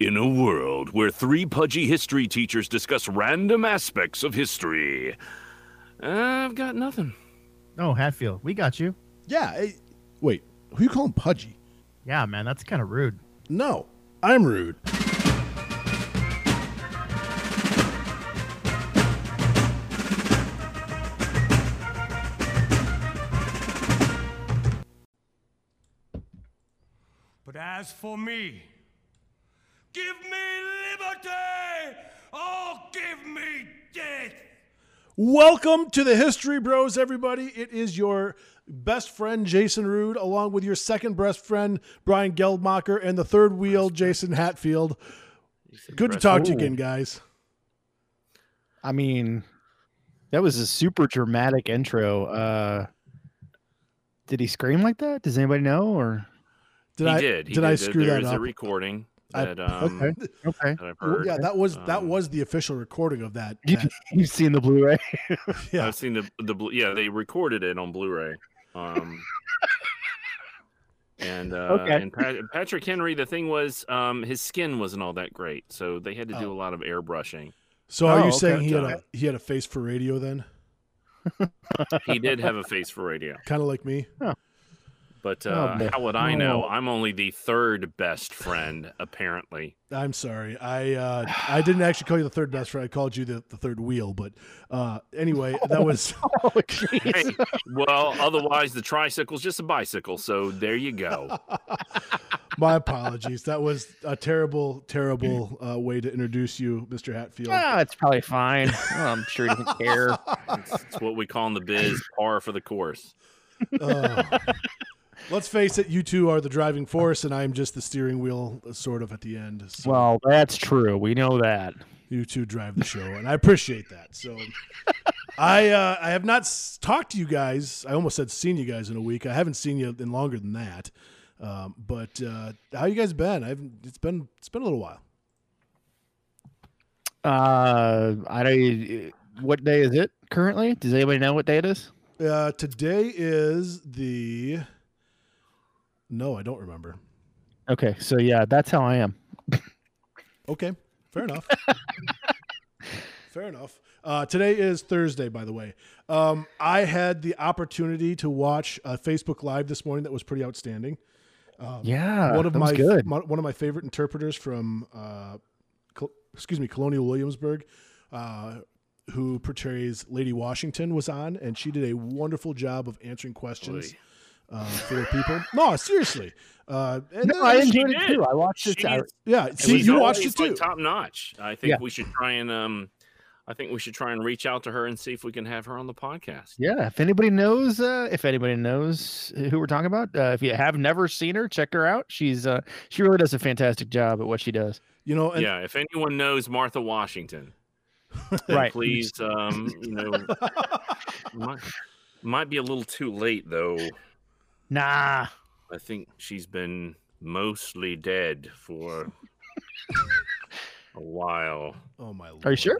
In a world where three pudgy history teachers discuss random aspects of history, I've got nothing. Oh, Hatfield, we got you. Yeah. eh, wait, who you calling pudgy? Yeah, man, that's kind of rude. No, I'm rude. But as for me, give me liberty or give me death. Welcome to the History Bros, everybody. It is your best friend Jason Rude, along with your second best friend Brian Geldmacher, and the third wheel Jason Hatfield. Good to talk to you again, guys. I mean, that was a super dramatic intro. Uh did he scream like that? Does anybody know or Did he I did. He did did. I There- screw there that is up? a recording I- that, um, okay. Okay. that I've Well, yeah, that was that Um, was the official recording of that. You, that- you've seen the Blu-ray. yeah, I've seen the the blu- yeah they recorded it on Blu-ray. Um, and uh, Okay. and Pat, Patrick Henry, the thing was, um, his skin wasn't all that great, so they had to do Oh. a lot of airbrushing. So are Oh, you okay. saying he had a he had a face for radio then, He did have a face for radio, kind of like me? But Oh, uh, boy. how would I know? Oh. I'm only the third best friend, apparently. I'm sorry. I uh, I didn't actually call you the third best friend. I called you the, the third wheel. But uh, anyway, that was oh. Hey, well, otherwise the tricycle's just a bicycle, so there you go. my apologies. That was a terrible, terrible uh, way to introduce you, Mr. Hatfield. Yeah, it's probably fine. Well, I'm sure he doesn't care. It's, it's what we call in the biz par for the course. Oh. Let's face it, you two are the driving force, and I'm just the steering wheel, uh, sort of at the end. So Well, that's true. We know that. you two drive the show, and I appreciate that. So, I uh, I have not s- talked to you guys. I almost said seen you guys in a week. I haven't seen you in longer than that. Um, but uh, how you guys been? I've it's been it's been a little while. Uh, I don't. What day is it currently? Does anybody know what day it is? Uh, today is the. No, I don't remember. Okay, so yeah, that's how I am. Okay, fair enough. fair enough. Uh, today is Thursday, by the way. Um, I had the opportunity to watch a Facebook Live this morning that was pretty outstanding. Yeah, one of that was my, good. my- one of my favorite interpreters from, uh, Col- excuse me, Colonial Williamsburg, uh, who portrays Lady Washington, was on, and she did a wonderful job of answering questions Oy. Uh, for people. No, seriously. Uh, and No, I enjoyed it too. I watched it. I- yeah, see, she's you watched it too. like, top notch. I think Yeah. we should try and um, I think we should try and reach out to her and see if we can have her on the podcast. Yeah, if anybody knows, uh, if anybody knows who we're talking about, uh, if you have never seen her, check her out. She's uh, she really does a fantastic job at what she does. you know, and yeah, if anyone knows Martha Washington, Right. please, um, you know, might, might be a little too late though. Nah, I think she's been mostly dead for a while. oh my lord. are you sure?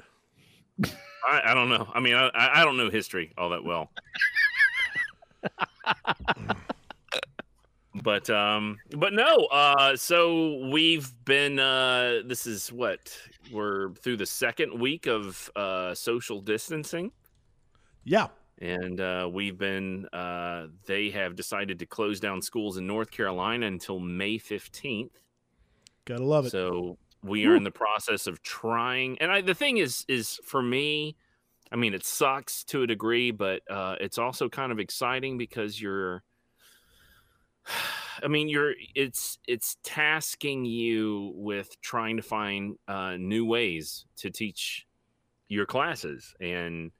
I, I don't know. I mean, I, I I don't know history all that well. but um, but no. Uh, so we've been. Uh, this is what we're through the second week of uh, social distancing, Yeah. And uh, we've been. Uh, they have decided to close down schools in North Carolina until May fifteenth. Gotta love it. So we are in the process of trying, and I, the thing is, is for me, I mean, it sucks to a degree, but uh, it's also kind of exciting because you're. I mean, you're it's it's tasking you with trying to find uh, new ways to teach your classes, and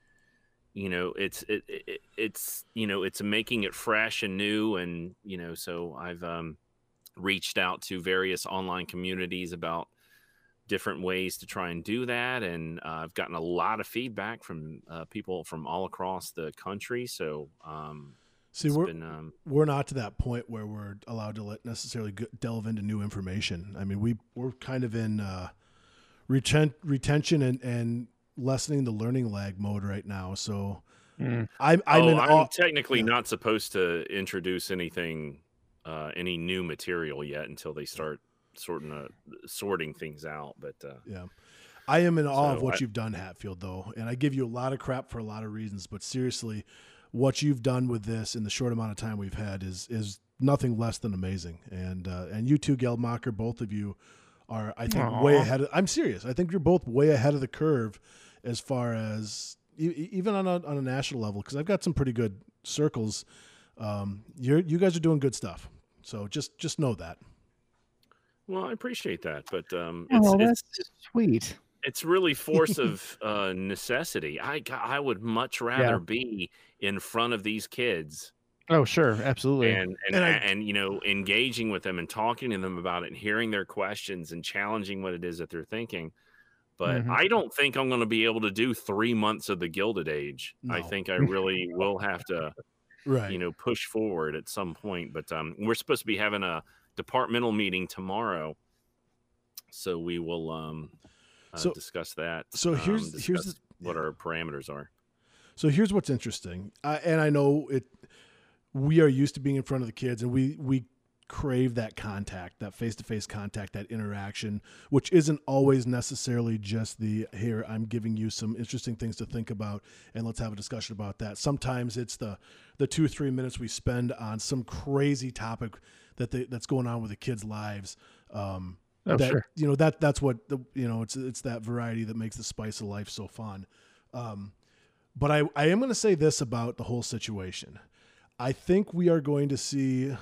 you know, it's it, it it's you know, it's making it fresh and new, and you know, so I've um reached out to various online communities about different ways to try and do that and uh, i've gotten a lot of feedback from uh, people from all across the country so um, See, we're been um, we're not to that point where we're allowed to let necessarily delve into new information. I mean, we we're kind of in uh, reten- retention and and lessening the learning lag mode right now. So Mm. I'm I'm oh, in i'm awe. technically yeah. not supposed to introduce anything uh, any new material yet until they start sorting uh, sorting things out. But uh, Yeah. I am in awe of what I- you've done, Hatfield, though. And I give you a lot of crap for a lot of reasons, but seriously, what you've done with this in the short amount of time we've had is is nothing less than amazing. And uh, and you two, Geldmacher, both of you are, I think, way ahead. Of, I'm serious. I think you're both way ahead of the curve as far as even on a, on a national level, because I've got some pretty good circles. Um, you're you guys are doing good stuff. So just just know that. well, I appreciate that, but um, it's, Oh, it's that's sweet. it's really force of uh, necessity. I would much rather be in front of these kids Oh, sure, absolutely. and and, And I- and you know engaging with them and talking to them about it and hearing their questions and challenging what it is that they're thinking. But Mhm. I don't think I'm going to be able to do three months of the Gilded Age. I think I really will have to, Right. you know, push forward at some point. But um, we're supposed to be having a departmental meeting tomorrow, so we will um, uh, So- discuss that. so here's- um, here's the- what our parameters are. So here's what's interesting, I, and I know it. We are used to being in front of the kids, and we we crave that contact, that face to face contact, that interaction, which isn't always necessarily just the here. I'm giving you some interesting things to think about, and let's have a discussion about that. Sometimes it's the the two or three minutes we spend on some crazy topic that they, that's going on with the kids' lives. Um, oh, that sure. you know that that's what the you know it's it's that variety that makes the spice of life so fun um but i i am going to say this about the whole situation i think we are going to see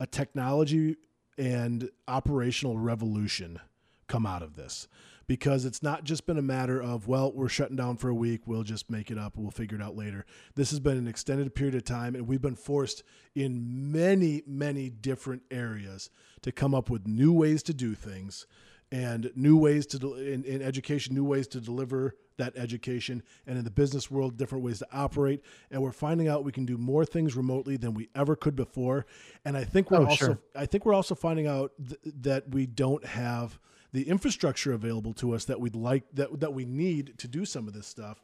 a technology and operational revolution come out of this. Because it's not just been a matter of well we're shutting down for a week we'll just make it up we'll figure it out later. This has been an extended period of time and we've been forced in many many different areas to come up with new ways to do things and new ways to in, in education new ways to deliver that education and in the business world different ways to operate. And we're finding out we can do more things remotely than we ever could before. And i think we're Oh, also sure. i think we're also finding out th- that we don't have the infrastructure available to us that we'd like that that we need to do some of this stuff.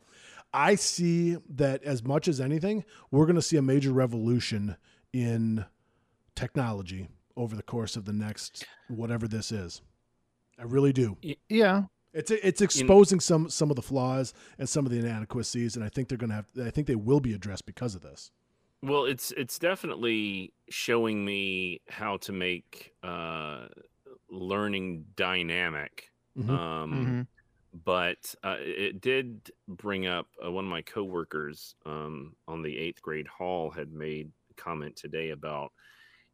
I see that as much as anything we're going to see a major revolution in technology over the course of the next whatever this is. I really do. Yeah. It's it's exposing some some of the flaws and some of the inadequacies, and I think they're going to have. I think they will be addressed because of this. Well, it's it's definitely showing me how to make uh, learning dynamic. Mhm. Um, Mhm. But uh, it did bring up uh, one of my coworkers um, on the eighth grade hall had made a comment today about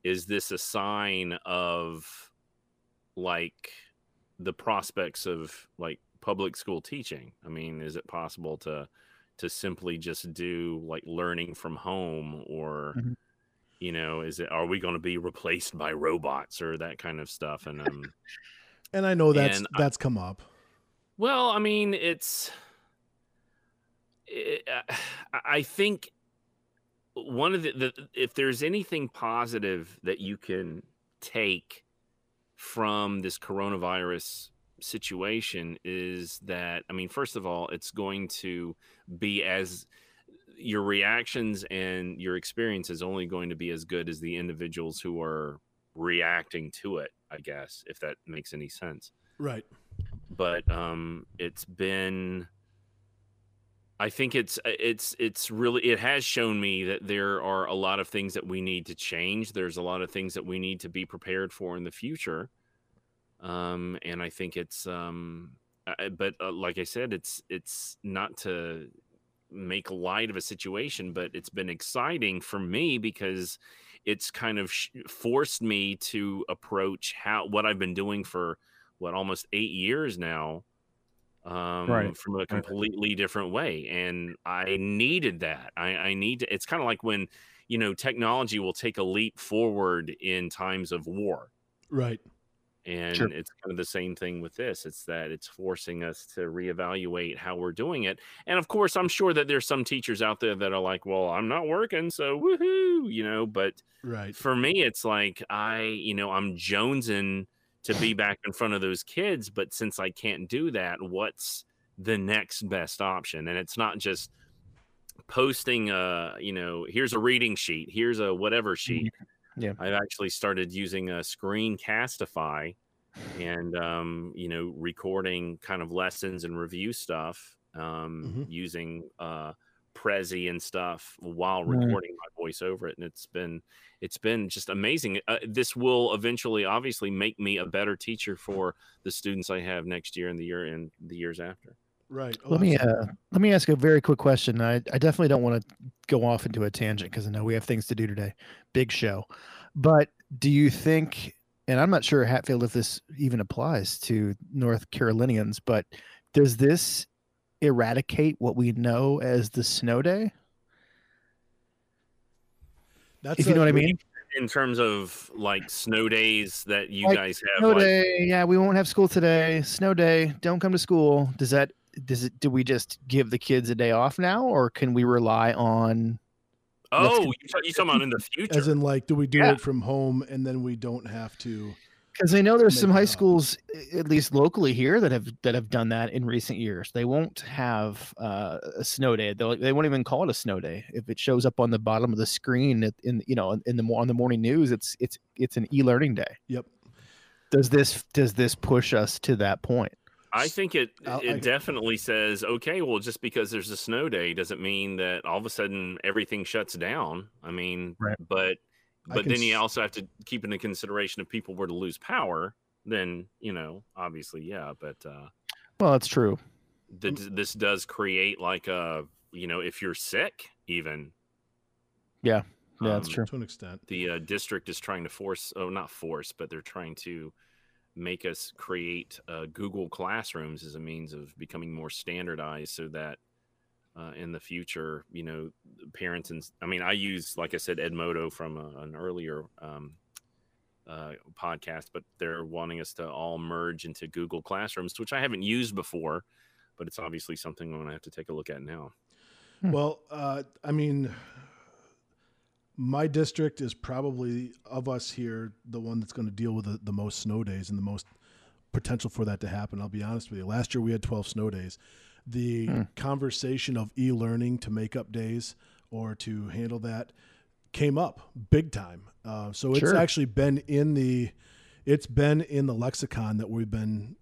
is this a sign of like the prospects of like public school teaching? I mean, is it possible to to simply just do like learning from home or Mhm. you know is it are we going to be replaced by robots or that kind of stuff and um And I know that's And I- that's come up. well i mean it's it, uh, I- i think one of the, the if there's anything positive that you can take from this coronavirus situation is that i mean first of all it's going to be as your reactions and your experience is only going to be as good as the individuals who are reacting to it i guess if that makes any sense Right. but um it's been i think it's uh, it's it's really it has shown me that there are a lot of things that we need to change. There's a lot of things that we need to be prepared for in the future. Um and i think it's um I- but uh, like i said it's it's not to make light of a situation but it's been exciting for me because it's kind of sh- forced me to approach how what i've been doing for what almost eight years now um Right. from a completely different way and i needed that i i need to it's kind of like when you know technology will take a leap forward in times of war Right. and Sure. it's kind of the same thing with this it's that it's forcing us to reevaluate how we're doing it and of course i'm sure that there's some teachers out there that are like well i'm not working so woohoo you know but Right. for me it's like i you know i'm jonesing to be back in front of those kids but since i can't do that what's the next best option and it's not just posting a, you know here's a reading sheet here's a whatever sheet Yeah. I've actually started using a Screencastify and um, you know recording kind of lessons and review stuff um, Mhm. using uh, Prezi and stuff while Right. recording my voice over it, and it's been it's been just amazing. Uh, this will eventually, obviously, make me a better teacher for the students I have next year and the year and the years after. Right. Oh, Let me uh, let me ask a very quick question. I, I definitely don't want to go off into a tangent because I know we have things to do today. Big show. But do you think and I'm not sure Hatfield if this even applies to North Carolinians, but does this eradicate what we know as the snow day? That's If you know what I mean? In terms of like snow days that you Like, guys have, Snow like, day, yeah, we won't have school today. Snow day, don't come to school. Does that does it do we just give the kids a day off now or can we rely on oh, you talk- you talking about in the future? As in, like, do we do Yeah. it from home and then we don't have to? Because I know there's some high schools, at least locally here, that have that have done that in recent years. They won't have uh, a snow day. They'll, they won't even call it a snow day. If it shows up on the bottom of the screen in you know in the on the morning news, it's it's it's an e-learning day. Yep. Does this does this push us to that point? I think it I'll- it I- definitely says okay. Well, just because there's a snow day doesn't mean that all of a sudden everything shuts down. I mean, Right. but I but then you also have to keep into consideration if people were to lose power, then you know obviously yeah. But uh, Well, that's true. th- this does create like a you know if you're sick even Yeah, Yeah. that's um, true. To an extent. the uh, district is trying to force oh not force but they're trying to make us create uh, google classrooms as a means of becoming more standardized so that uh, in the future you know parents and i mean i use like i said edmodo from a, an earlier um, uh, podcast but they're wanting us to all merge into google classrooms which i haven't used before but it's obviously something i'm going to have to take a look at now Hmm. Well, uh, I mean, my district is probably of us here the one that's going to deal with the, the most snow days and the most potential for that to happen. I'll be honest with you. Last year we had 12 snow days. The Hmm. conversation of e-learning to make up days or to handle that came up big time. Uh, so it's Sure. actually been in the it's been in the lexicon that we've been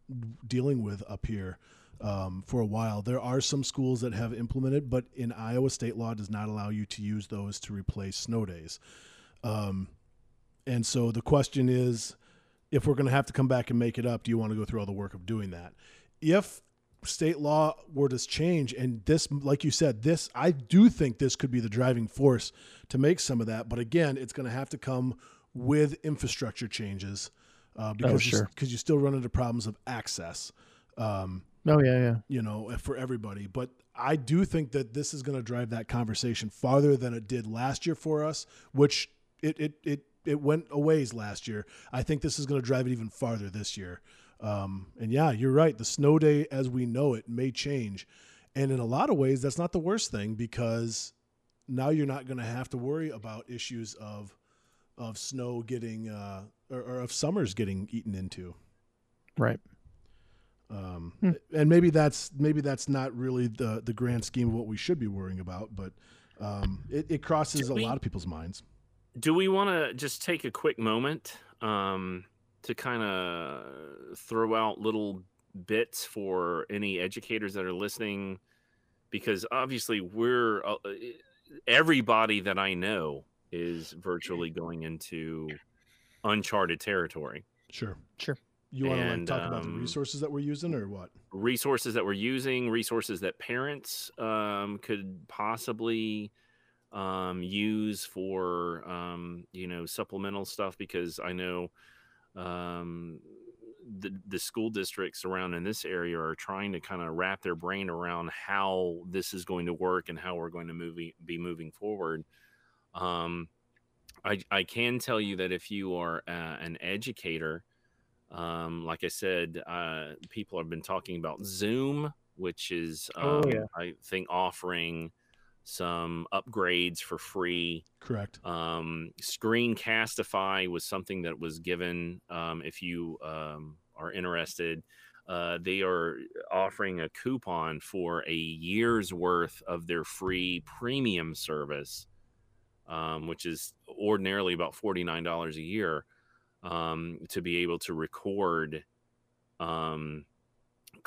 dealing with up here um, for a while. There are some schools that have implemented, but in Iowa, state law does not allow you to use those to replace snow days. Um, and so the question is, if we're going to have to come back and make it up, do you want to go through all the work of doing that? If state law were to change, and this, like you said, this, I do think this could be the driving force to make some of that. But again, it's going to have to come with infrastructure changes uh, because you, sure. because you still run into problems of access. Um, Oh yeah, yeah. you know, for everybody. But I do think that this is going to drive that conversation farther than it did last year for us, which it it it it went a ways last year. I think this is going to drive it even farther this year. Um, and yeah, you're right. The snow day as we know it may change, and in a lot of ways, that's not the worst thing because now you're not going to have to worry about issues of of snow getting uh, or, or of summers getting eaten into Right. um, Hmm. and maybe that's maybe that's not really the the grand scheme of what we should be worrying about, but um, it, it crosses Did a lot of people's minds. do we want to just take a quick moment um, to kind of throw out little bits for any educators that are listening because obviously we're uh, everybody that i know is virtually going into uncharted territory Sure, Sure. You want to like And, talk about the um, resources that we're using, or what? resources that we're using, resources that parents um, could possibly um, use for um, you know supplemental stuff because I know um, the the school districts around in this area are trying to kind of wrap their brain around how this is going to work and how we're going to move be moving forward. Um, I I can tell you that if you are uh, an educator um, like I said, uh, people have been talking about Zoom, which is, um, Oh, yeah. I think, offering some upgrades for free. Correct. Um, Screencastify was something that was given. Um, if you um, are interested, uh, they are offering a coupon for a year's worth of their free premium service. um, which is ordinarily about forty nine dollars a year, um, to be able to record um,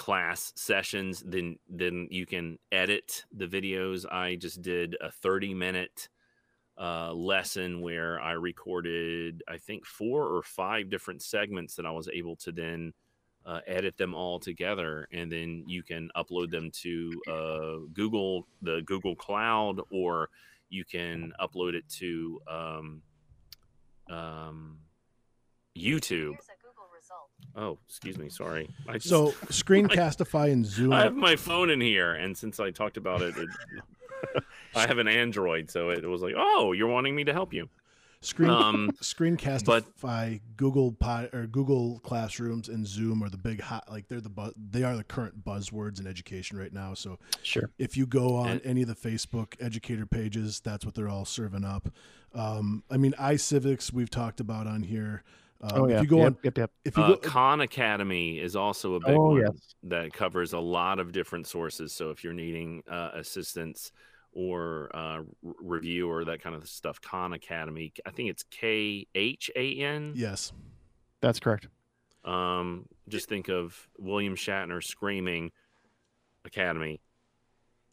class sessions. Then then you can edit the videos. I just did a thirty minute uh, lesson where I recorded, I think, four or five different segments that I was able to then uh, edit them all together, and then you can upload them to uh, Google, the Google Cloud, or you can upload it to um, um, YouTube. Oh, excuse me. Sorry. I just, So Screencastify and Zoom. I have my phone in here, and since I talked about it, it I have an Android, so it was like, "Oh, you're wanting me to help you." Screen Um, Screencastify, Google Pi or Google Classrooms and Zoom are the big hot like they're the bu- they are the current buzzwords in education right now. So Sure. if you go on And- any of the Facebook educator pages, that's what they're all serving up. Um, I mean, iCivics we've talked about on here. Um, oh yeah. If you go yep, on, Yep. Yep. if you Uh, go, Khan Academy is also a big Oh one yes. that covers a lot of different sources. So if you're needing uh, assistance or uh, review or that kind of stuff, Khan Academy, I think it's K H A N. yes, That's correct. Um, just think of William Shatner screaming Academy.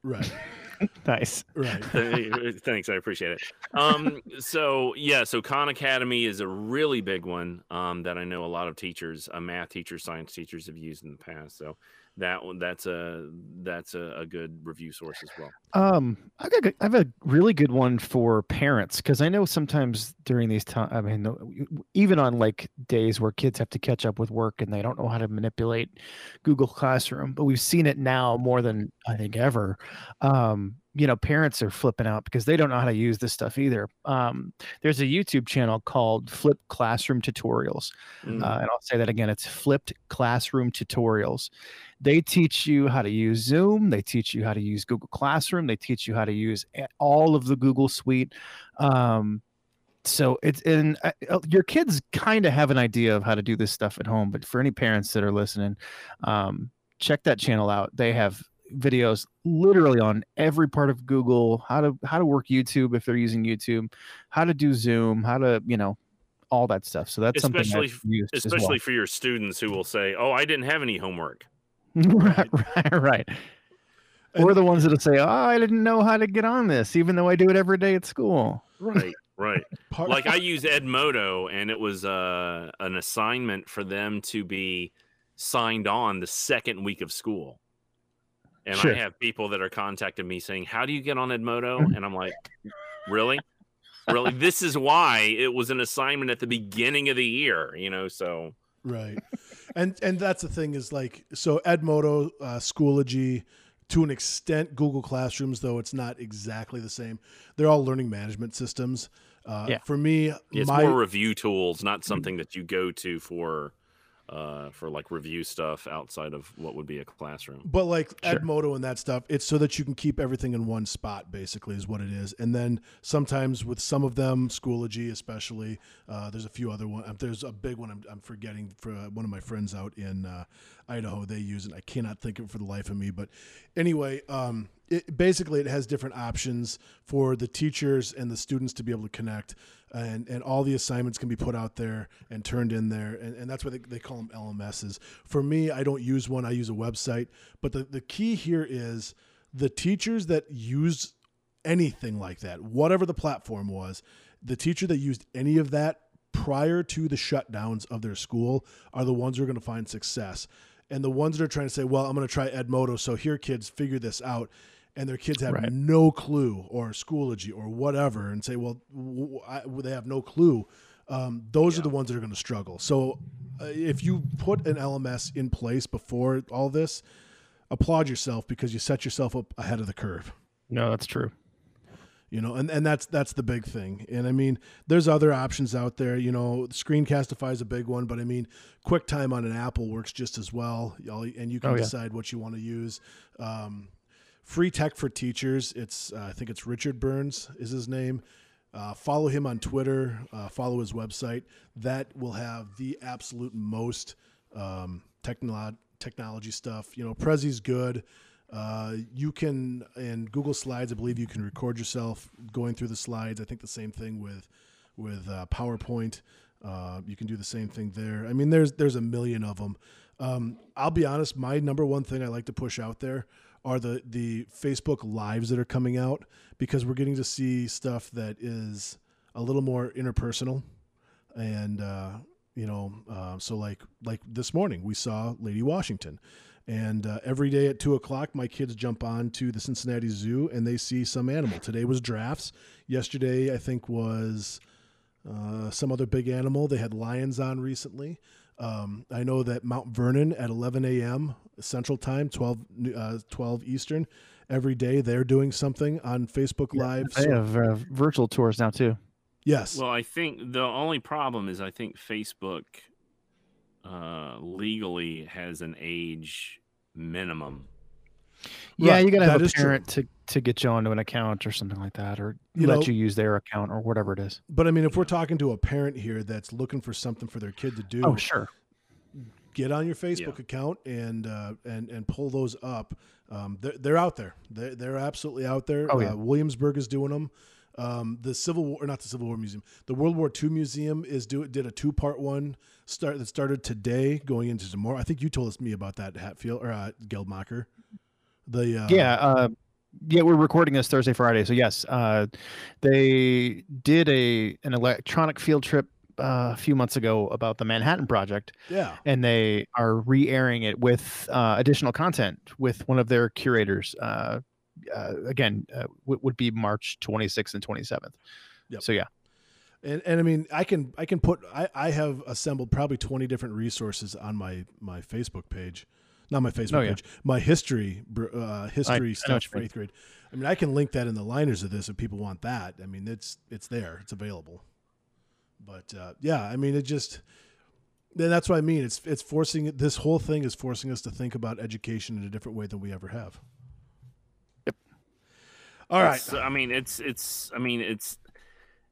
right, Nice. right. Thanks, I appreciate it. Um, so yeah, so Khan Academy is a really big one um, that I know a lot of teachers, uh, math teachers, science teachers have used in the past. So that one, that's a that's a, a good review source as well. Um, I got, I have a really good one for parents because I know sometimes during these times, I mean, even on like days where kids have to catch up with work and they don't know how to manipulate Google Classroom, but we've seen it now more than I think ever. Um, you know, parents are flipping out because they don't know how to use this stuff either. Um, there's a YouTube channel called Flip Classroom Tutorials. Mm. Uh, and I'll say that again it's flipped classroom tutorials. They teach you how to use Zoom, they teach you how to use Google Classroom, they teach you how to use all of the Google suite. Um, so it's in uh, uh, your kids kind of have an idea of how to do this stuff at home, but for any parents that are listening, um, check that channel out. They have videos literally on every part of Google, how to how to work YouTube if they're using YouTube, how to do Zoom, how to, you know, all that stuff. So that's something Especially- I've used as well. Especially for your students who will say, "Oh, I didn't have any homework." right, right, right. Or the ones that'll say, "Oh, I didn't know how to get on this, even though I do it every day at school." Right, right. Part, like I use Edmodo, and it was uh, an assignment for them to be signed on the second week of school. And Sure. I have people that are contacting me saying, "How do you get on Edmodo?" And I'm like, "Really, really? This is why it was an assignment at the beginning of the year, you know." So right and and that's the thing is like so edmodo uh, schoology to an extent google classrooms though it's not exactly the same they're all learning management systems uh, Yeah. for me it's my more review tools, not something that you go to for. Uh, for like review stuff outside of what would be a classroom. but like Sure. edmodo and that stuff it's so that you can keep everything in one spot basically is what it is and then sometimes with some of them schoology especially uh, there's a few other one there's a big one i'm, I'm forgetting for uh, one of my friends out in uh, idaho they use it i cannot think of it for the life of me but anyway um, it, basically it has different options for the teachers and the students to be able to connect and, and all the assignments can be put out there and turned in there and, and that's why they, they call them lms's for me i don't use one i use a website but the, the key here is the teachers that use anything like that whatever the platform was the teacher that used any of that prior to the shutdowns of their school are the ones who are going to find success. And the ones that are trying to say well i'm going to try edmodo so here kids figure this out and their kids have Right. no clue or schoology or whatever and say well w- I, they have no clue. Um, those are the ones that are going to struggle. So uh, if you put an lms in place before all this applaud yourself because you set yourself up ahead of the curve. No, that's true. you know and, and that's that's the big thing. And i mean there's other options out there. You know screencastify is a big one but i mean quicktime on an apple works just as well Y'all- and you can Oh, yeah. decide what you want to use. Um, free tech for teachers it's uh, i think it's richard burns is his name uh, follow him on twitter uh, follow his website that will have the absolute most um, technolo- technology stuff you know prezi's good Uh, you can in Google Slides, I believe you can record yourself going through the slides. I think the same thing with with uh, PowerPoint. Uh, you can do the same thing there. I mean, there's there's a million of them. Um, I'll be honest. My number one thing I like to push out there are the the Facebook lives that are coming out because we're getting to see stuff that is a little more interpersonal, and uh, you know, uh, so like like this morning we saw Lady Washington, and uh, every day at two o'clock my kids jump on to the Cincinnati Zoo and they see some animal. Today was giraffes. Yesterday I think was uh, some other big animal. They had lions on recently. Um, I know that Mount Vernon at 11 a.m. Central Time, 12, uh, 12 Eastern, every day they're doing something on Facebook Live. They So- have uh, virtual tours now too. yes. Well, I think the only problem is I think Facebook uh, legally has an age minimum. Yeah, Right, you gotta have that a is true. parent to to get you onto an account or something like that, or You let know- you use their account or whatever it is. But I mean, if we're talking to a parent here that's looking for something for their kid to do, Oh, sure. get on your Facebook account and uh, and and pull those up. Um, they're, they're out there. They're, they're absolutely out there. Oh, yeah. uh, Williamsburg is doing them. Um, the Civil War, or not the Civil War Museum, the World War II Museum is do did a two part one start that started today, going into tomorrow. I think you told us me about that Hatfield or uh, Geldmacher. The uh, yeah, uh, yeah, we're recording this Thursday, Friday, so yes, uh, they did a an electronic field trip uh, a few months ago about the Manhattan Project, yeah, and they are re-airing it with uh, additional content with one of their curators. Uh, uh, again, uh, w- would be March 26th and 27th. Yep. So yeah, and and I mean, I can I can put I I have assembled probably twenty different resources on my my Facebook page, not my Facebook Oh, yeah. page, my history uh, history I stuff what you for eighth grade. I mean, I can link that in the liners of this if people want that. I mean, it's it's there, it's available. But uh, yeah, I mean, it just. Then that's what I mean. It's it's forcing this whole thing is forcing us to think about education in a different way than we ever have. Yep. All right. It's- I mean, it's it's. I mean, it's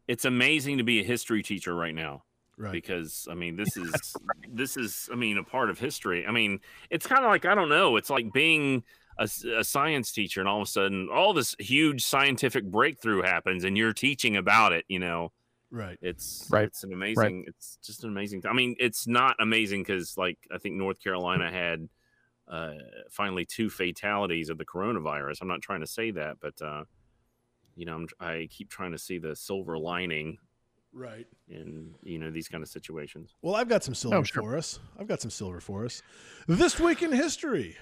it's amazing to be a history teacher right now. Right. because I mean this is this is I mean a part of history. I mean it's kind of like I don't know. It's like being a science teacher and all of a sudden all this huge scientific breakthrough happens and you're teaching about it. You know, Right. it's Right. It's an amazing. It's just an amazing. I mean, it's not amazing because like I think North Carolina had uh, finally two fatalities of the coronavirus. I'm not trying to say that, but uh, you know, I'm, I keep trying to see the silver lining Right. in you know these kind of situations. Well, I've got some silver Oh, sure. for us. I've got some silver for us. This week in history.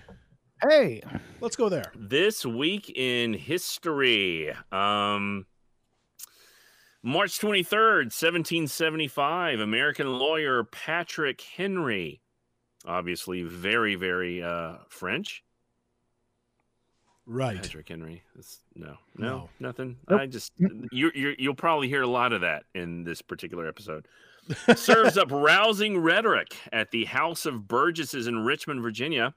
hey, Let's go there. This week in history, um, March 23rd, 1775, American lawyer Patrick Henry, obviously very, very uh, French. Right. Patrick Henry. It's, no, No. no, nothing. Nope. I just, you you you'll probably hear a lot of that in this particular episode. serves up rousing rhetoric at the House of Burgesses in Richmond, Virginia,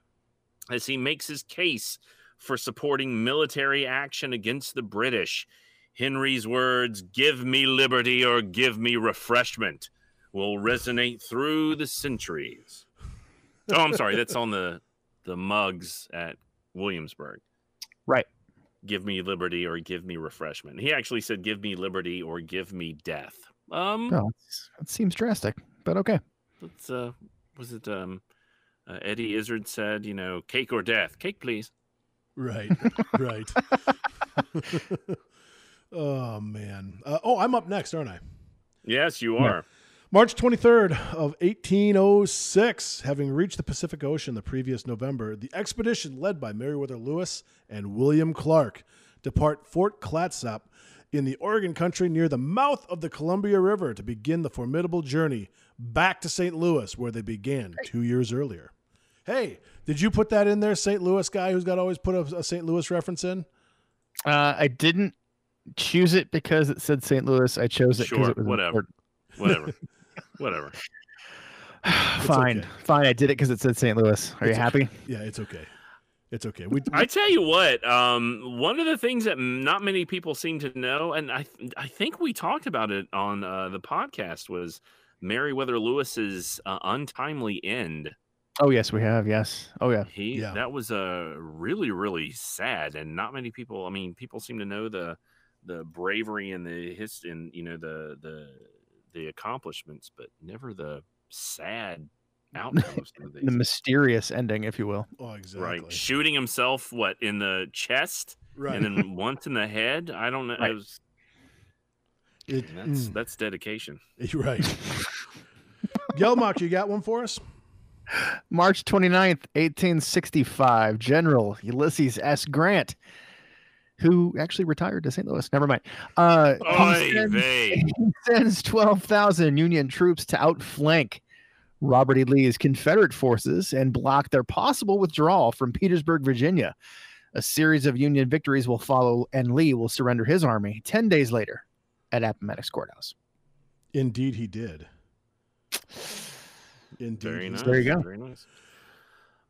as he makes his case for supporting military action against the British. Henry's words, give me liberty or give me refreshment, will resonate through the centuries. Oh, I'm sorry. That's on the, the mugs at Williamsburg. Right. Give me liberty or give me refreshment. He actually said, give me liberty or give me death. Um, no, it's- it seems drastic, but okay. Let's uh was it um uh, Eddie Izzard said, you know, cake or death. Cake, please. Right. right. oh man. Uh, oh, I'm up next, aren't I? Yes, you Yeah. are. March 23rd of 1806, having reached the Pacific Ocean the previous November, the expedition led by Meriwether Lewis and William Clark depart Fort Clatsop in the Oregon country near the mouth of the Columbia River to begin the formidable journey back to St. Louis where they began 2 years earlier. Hey, did you put that in there, St. Louis guy who's got to always put a, a St. Louis reference in? Uh, I didn't choose it because it said St. Louis. I chose it because Sure, it was whatever. important. Whatever. Whatever. fine, okay. fine. I did it because it said St. Louis. Are you It's happy? Yeah, it's okay. It's okay. We, I tell you what, um, one of the things that not many people seem to know, and I I think we talked about it on uh, the podcast, was Meriwether Lewis's uh, untimely end. Oh yes, we have. Yes. Oh yeah. He Yeah. that was a really really sad, and not many people. I mean, people seem to know the the bravery and the his and you know the the the accomplishments, but never the sad outcome of some The mysterious ending, if you will. Oh, exactly. Right, shooting himself what in the chest Right. and then once in the head. I don't know. Right. It was, It- that's mm, that's dedication. you're right. Gelmock, you got one for us? March 29th, 1865, General Ulysses S. Grant, who actually retired to St. Louis. Never mind. Uh, he sends- he sends 12,000 Union troops to outflank Robert E. Lee's Confederate forces and block their possible withdrawal from Petersburg, Virginia. A series of Union victories will follow, and Lee will surrender his army 10 days later at Appomattox Courthouse. Indeed, he did. Indeed. Very nice. did. There you go. Very nice.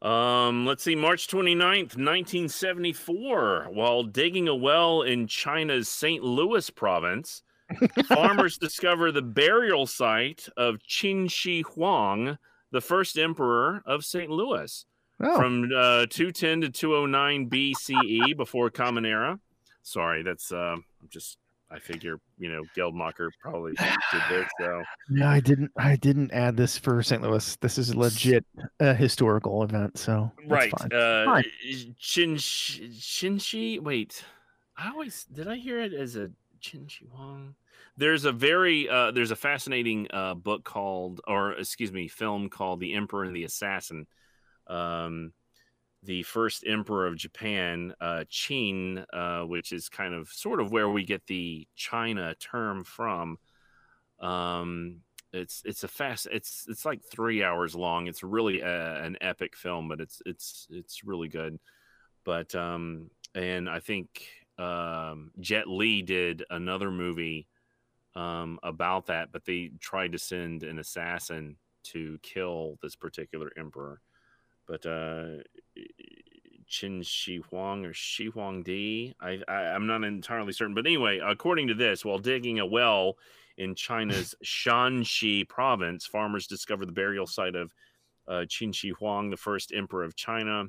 Um, let's see, March 29th, 1974, while digging a well in China's St. Louis province, farmers discover the burial site of Qin Shi Huang, the first emperor of St. Louis, Oh, from uh, 210 to 209 BCE before Common Era. Sorry, that's uh, I'm just I figure you know Geldmacher probably did this. So no, I didn't. I didn't add this for St. Louis. This is a legit uh, historical event, so right fine. uh Fine. chin chinshi wait i always did i hear it as a chinshi wong there's a very uh there's a fascinating uh book called or excuse me film called the emperor and the assassin um the first emperor of japan uh qin uh which is kind of sort of where we get the china term from. Um it's it's a fast it's it's like three hours long. It's really a, an epic film but it's it's it's really good. But um and i think um jet Li did another movie um about that but they tried to send an assassin to kill this particular emperor but uh Qin Shi Huang or Shi Huang Di. I, I I'm not entirely certain, but anyway, according to this, while digging a well in China's Shanxi province, farmers discovered the burial site of uh, Qin Shi Huang, the first emperor of China.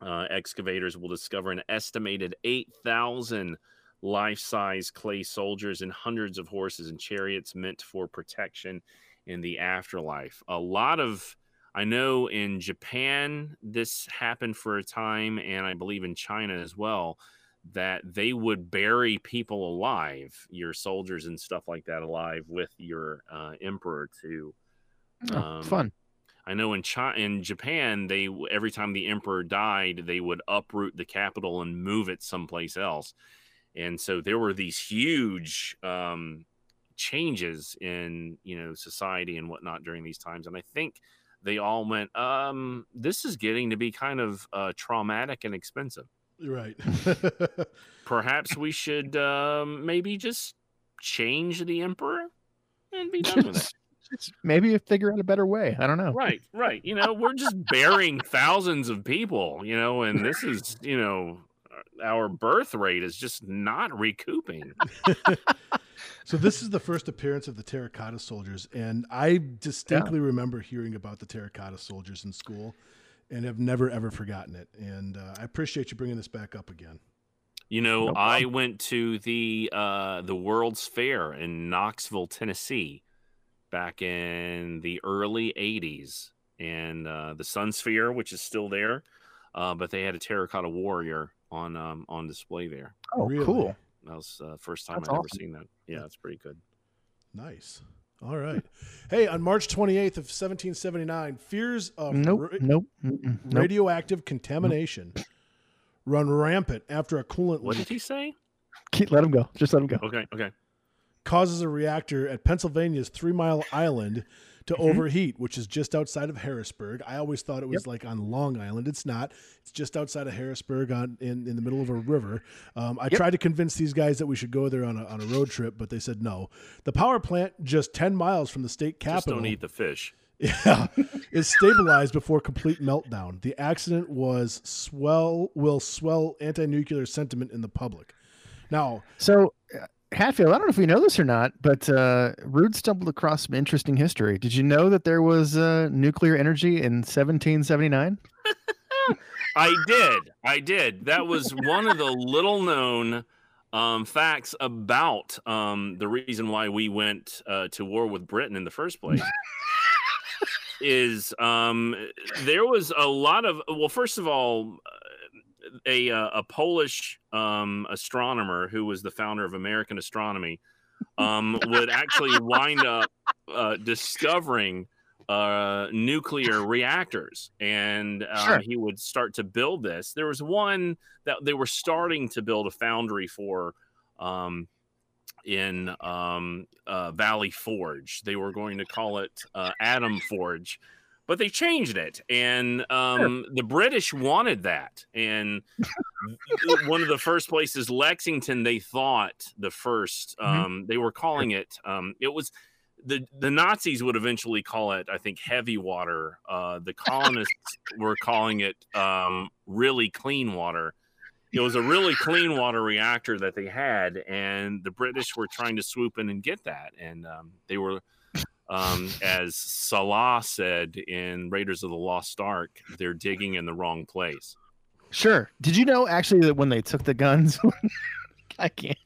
Uh, excavators will discover an estimated 8,000 life size clay soldiers and hundreds of horses and chariots meant for protection in the afterlife. A lot of, I know in Japan, this happened for a time, and I believe in China as well that they would bury people alive, your soldiers and stuff like that, alive with your uh, emperor too. Oh, um, fun. I know in China, in Japan, they every time the emperor died, they would uproot the capital and move it someplace else, and so there were these huge um, changes in you know society and whatnot during these times, and I think they all went, um, "This is getting to be kind of uh, traumatic and expensive." Right. perhaps we should um, maybe just change the emperor and be done with it. Maybe figure out a better way. I don't know. right, right. You know, we're just burying thousands of people, you know, and this is, you know, our birth rate is just not recouping. so this is the first appearance of the terracotta soldiers, and I distinctly remember hearing about the terracotta soldiers in school, and have never ever forgotten it. And uh, I appreciate you bringing this back up again. You know, No I went to the uh, the World's Fair in Knoxville, Tennessee, back in the early '80s, and uh, the Sun Sphere, which is still there, uh, but they had a terracotta warrior on um, on display there. Oh, Really? cool. That was the uh, first time That's I'd ever seen that. Yeah, that's pretty good. Nice. All right. hey, on March 28th of 1779, fears of Nope. ra- Nope. Nope. radioactive contamination run rampant after a coolant What leak did he say? Keep, let him go. Just let him go. Okay, okay. causes a reactor at Pennsylvania's Three Mile Island to Mhm. overheat, which is just outside of Harrisburg. I always thought it was like on Long Island. It's not. It's just outside of Harrisburg on in, in the middle of a river. Um, I Yep. tried to convince these guys that we should go there on a, on a road trip, but they said no. The power plant, just 10 miles from the state Just capital, don't eat the fish. yeah, is stabilized before complete meltdown. The accident was swell will swell anti-nuclear sentiment in the public. Now, So, uh, Hatfield, I don't know if we know this or not, but uh, Rude stumbled across some interesting history. Did you know that there was uh, nuclear energy in 1779? I did. I did. That was one of the little known um, facts about um, the reason why we went uh, to war with Britain in the first place. is um, there was a lot of well, first of all, a uh, a Polish um, astronomer who was the founder of American astronomy um, would actually wind up uh, discovering uh, nuclear reactors, and um, Sure. he would start to build this. There was one that they were starting to build a foundry for. Um, in um, uh, Valley Forge, they were going to call it uh, Atom Forge, but they changed it, and um, the British wanted that. And one of the first places, Lexington, they thought the first, Mhm. um, they were calling it. Um, it was the the Nazis would eventually call it, I think, heavy water. Uh, the colonists were calling it um, really clean water. It was a really clean water reactor that they had, and the British were trying to swoop in and get that, and um, they were um, as Sallah said in Raiders of the Lost Ark, they're digging in the wrong place. Sure. Did you know actually that when they took the guns, I can't.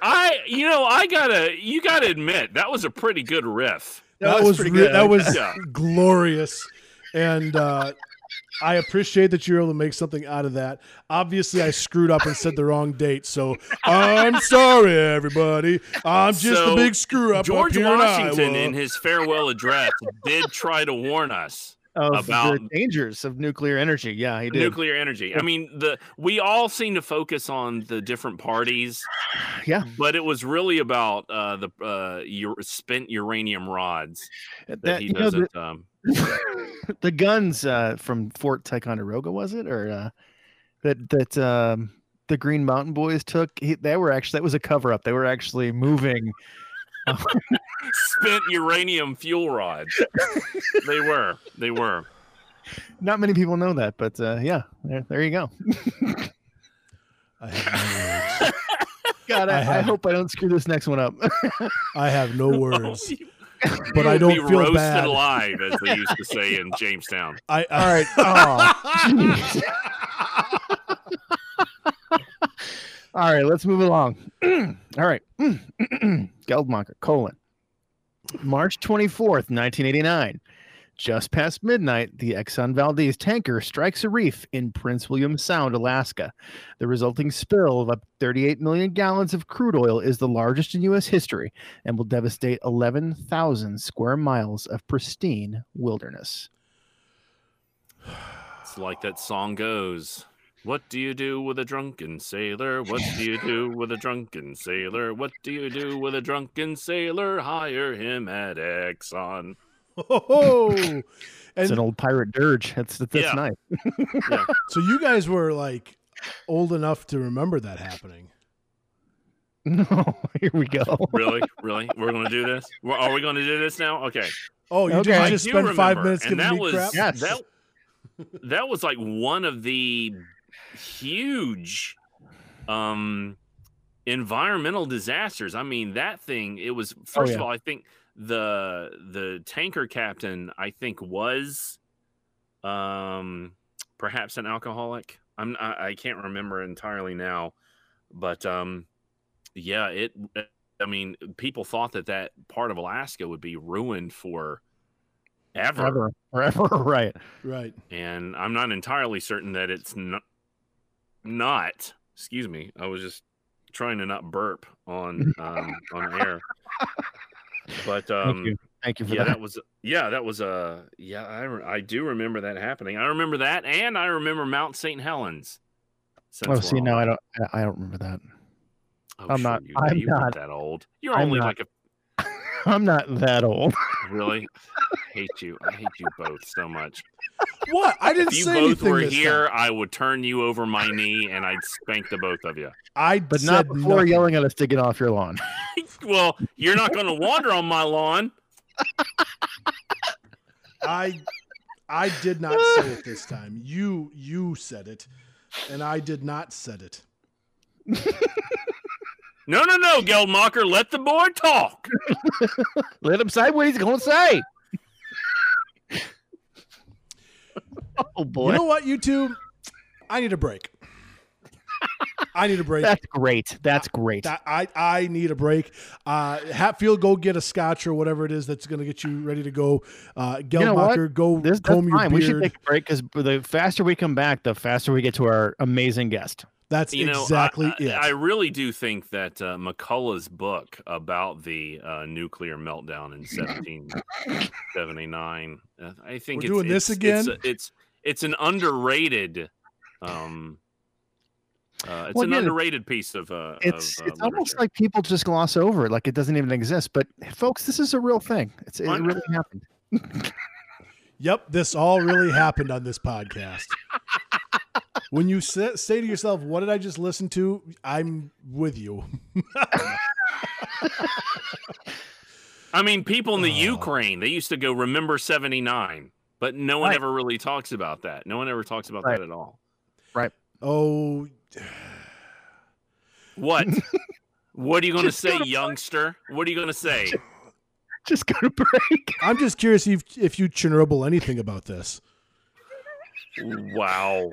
I, you know, I gotta, you gotta admit that was a pretty good riff. That, was, pretty re- good. that was Yeah. glorious, and uh, I appreciate that you're able to make something out of that. Obviously, I screwed up and said the wrong date, so I'm sorry, everybody. I'm just So, a big screw up. George up here Washington, in, in his farewell address, did try to warn us Of About- the dangers of nuclear energy. Yeah, he did. nuclear energy. I mean, the we all seem to focus on the different parties, Yeah. but it was really about uh, the uh, ur- spent uranium rods that, That, he you know, the, doesn't. um, the guns uh, from Fort Ticonderoga was it or uh, that that um, the Green Mountain Boys took? He, they were actually that was a cover up. They were actually moving. spent uranium fuel rods. they were. They were. Not many people know that, but uh, yeah, there, there you go. I have no words. God, I I, I, hope I don't screw this next one up. I have no words, You- but I will don't be feel roasted bad. alive, as they used to say in Jamestown. I, uh, All right. Oh, All right, let's move along. All right. Geldmacher, colon. March 24th, 1989. Just past midnight, the Exxon Valdez tanker strikes a reef in Prince William Sound, Alaska. The resulting spill of up 38 million gallons of crude oil is the largest in U.S. history and will devastate 11,000 square miles of pristine wilderness. It's like that song goes. What do you do with a drunken sailor? What do you do with a drunken sailor? What do you do with a drunken sailor? Hire him at Exxon. Oh, It's an old pirate dirge. That's that's Yeah. nice. so you guys were like old enough to remember that happening. No, here we go. Really? Really? We're going to do this? We're- we going to do this now? Okay. Oh, you Okay. just do spend five minutes and giving that me was crap. Yes. that that was like one of the huge um environmental disasters. I mean, that thing it was first of yeah. all, I think the the tanker captain I think was um perhaps an alcoholic. I'm I, I can't remember entirely now, but um yeah, it I mean, people thought that that part of Alaska would be ruined for ever Forever, forever, right? Right. and I'm not entirely certain that it's not. Not, excuse me. I was just trying to not burp on um, on air. But Thank um, you, thank you for yeah, that. that was yeah, that was uh, yeah. I re- I do remember that happening. I remember that, and I remember Mount St. Helens. Oh, see, no. I don't. I- don't remember that. Oh, I'm sure not- You, I'm you not- that old. You're I'm only not. like a I'm not that old. really. I hate you. I hate you both so much. What? I didn't If you say both anything were here, time. I would turn you over my knee and I'd spank the both of you. I But not before nothing. yelling at us to get off your lawn. Well, you're not going to wander on my lawn. I I did not say it this time. You you said it, and I did not said it. No, no, no, Geldmacher, let the boy talk. Let him say what he's going to say. oh boy, You know what, you two? I need a break. I need a break. that's great. That's great. I, I I need a break. Uh, Hatfield, go get a scotch or whatever it is that's going to get you ready to go. Uh, know what? Geldmacher, go This comb your fine. beard. We should take a break because the faster we come back, the faster we get to our amazing guest. that's You know, exactly I, it. I, I really do think that uh, McCullough's book about the uh, nuclear meltdown in 1779, uh, I think We're it's, doing this it's- again? It's, it's it's an underrated. Um, uh, it's Well, an yeah, underrated piece of. Uh, It's of, uh, it's almost like people just gloss over it, like it doesn't even exist. But folks, this is a real thing. It's it I really happened. Yep, this all really happened on this podcast. when you say, say to yourself, "What did I just listen to?" I'm with you. I mean, people in the Oh. Ukraine they used to go remember '79, but no one Right. ever really talks about that. No one ever talks about Right. that at all. Right. Oh, What? what are you going to say, youngster? What are you going to say? Just go to break. I'm just curious if if you Chernobyl anything about this. Wow.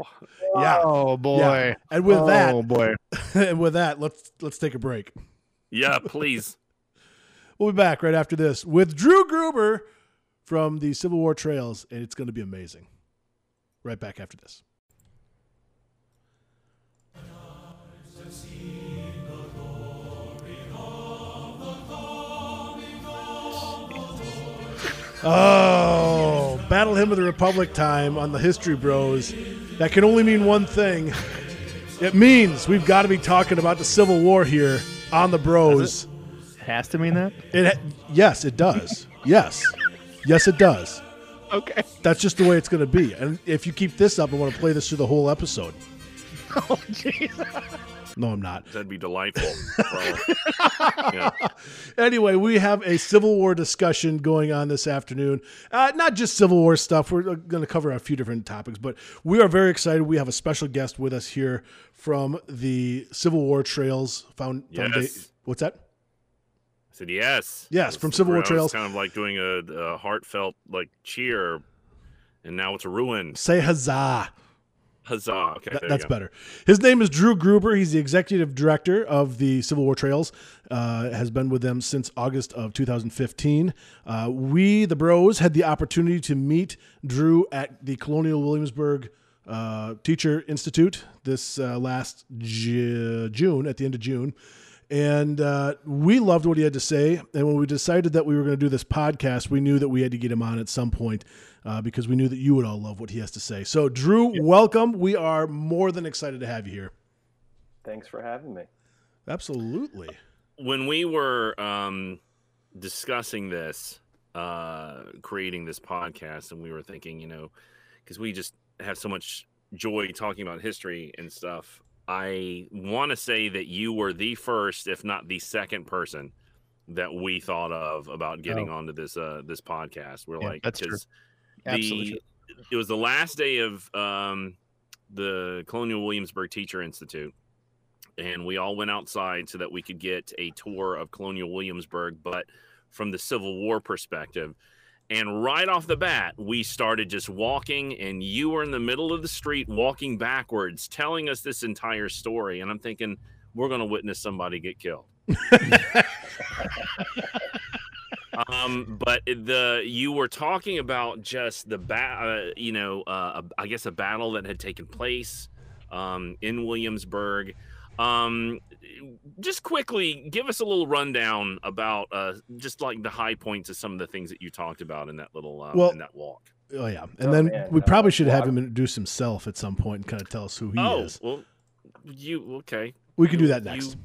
Yeah. Oh boy. Yeah. And with oh that, boy. and with that, let's let's take a break. Yeah, please. We'll be back right after this with Drew Gruber from the Civil War Trails, and it's going to be amazing. Right back after this. Oh, Battle Hymn of the Republic time on the History Bros. That can only mean one thing. It means we've got to be talking about the Civil War here on the Bros. Has to mean that. It, yes, it does. Yes, yes, it does. Okay. That's just the way it's going to be. And if you keep this up, I want to play this through the whole episode. Oh jeez. No, I'm not. That'd be delightful. yeah. Anyway, we have a Civil War discussion going on this afternoon. Uh, not just Civil War stuff. We're going to cover a few different topics, but we are very excited. We have a special guest with us here from the Civil War Trails Found. Founda- Yes. What's that? Said yes. Yes, was- from Civil War Trails. Kind of like doing a, a heartfelt like cheer, and now it's ruined. Say huzzah. Huzzah! Okay, you that's better. His name is Drew Gruber. He's the executive director of the Civil War Trails. Uh, has been with them since August of 2015. Uh, we, the Bros, had the opportunity to meet Drew at the Colonial Williamsburg uh, Teacher Institute this uh, last Ju- June, at the end of June. And uh, we loved what he had to say. And when we decided that we were going to do this podcast, we knew that we had to get him on at some point uh, because we knew that you would all love what he has to say. So, Drew, welcome. We are more than excited to have you here. Thanks for having me. Absolutely. when we were um, discussing this, uh, creating this podcast, and we were thinking, you know, because we just have so much joy talking about history and stuff. I want to say that you were the first, if not the second person that we thought of about getting onto this uh, this podcast. We're Yeah, like, that's true. Absolutely. the it was the last day of um, the Colonial Williamsburg Teacher Institute, and we all went outside so that we could get a tour of Colonial Williamsburg, but from the Civil War perspective. And right off the bat, we started just walking, and you were in the middle of the street walking backwards, telling us this entire story. And I'm thinking, we're going to witness somebody get killed. um, but the you were talking about just the bat, uh, you know, uh, I guess a battle that had taken place um, in Williamsburg. Um, just quickly, give us a little rundown about uh, just like the high points of some of the things that you talked about in that little uh, Well, in that walk. Oh, yeah. And Oh, then man. we probably Uh, should have him introduce himself at some point and kind of tell us who he oh, is. well, you okay? We can do that You- next.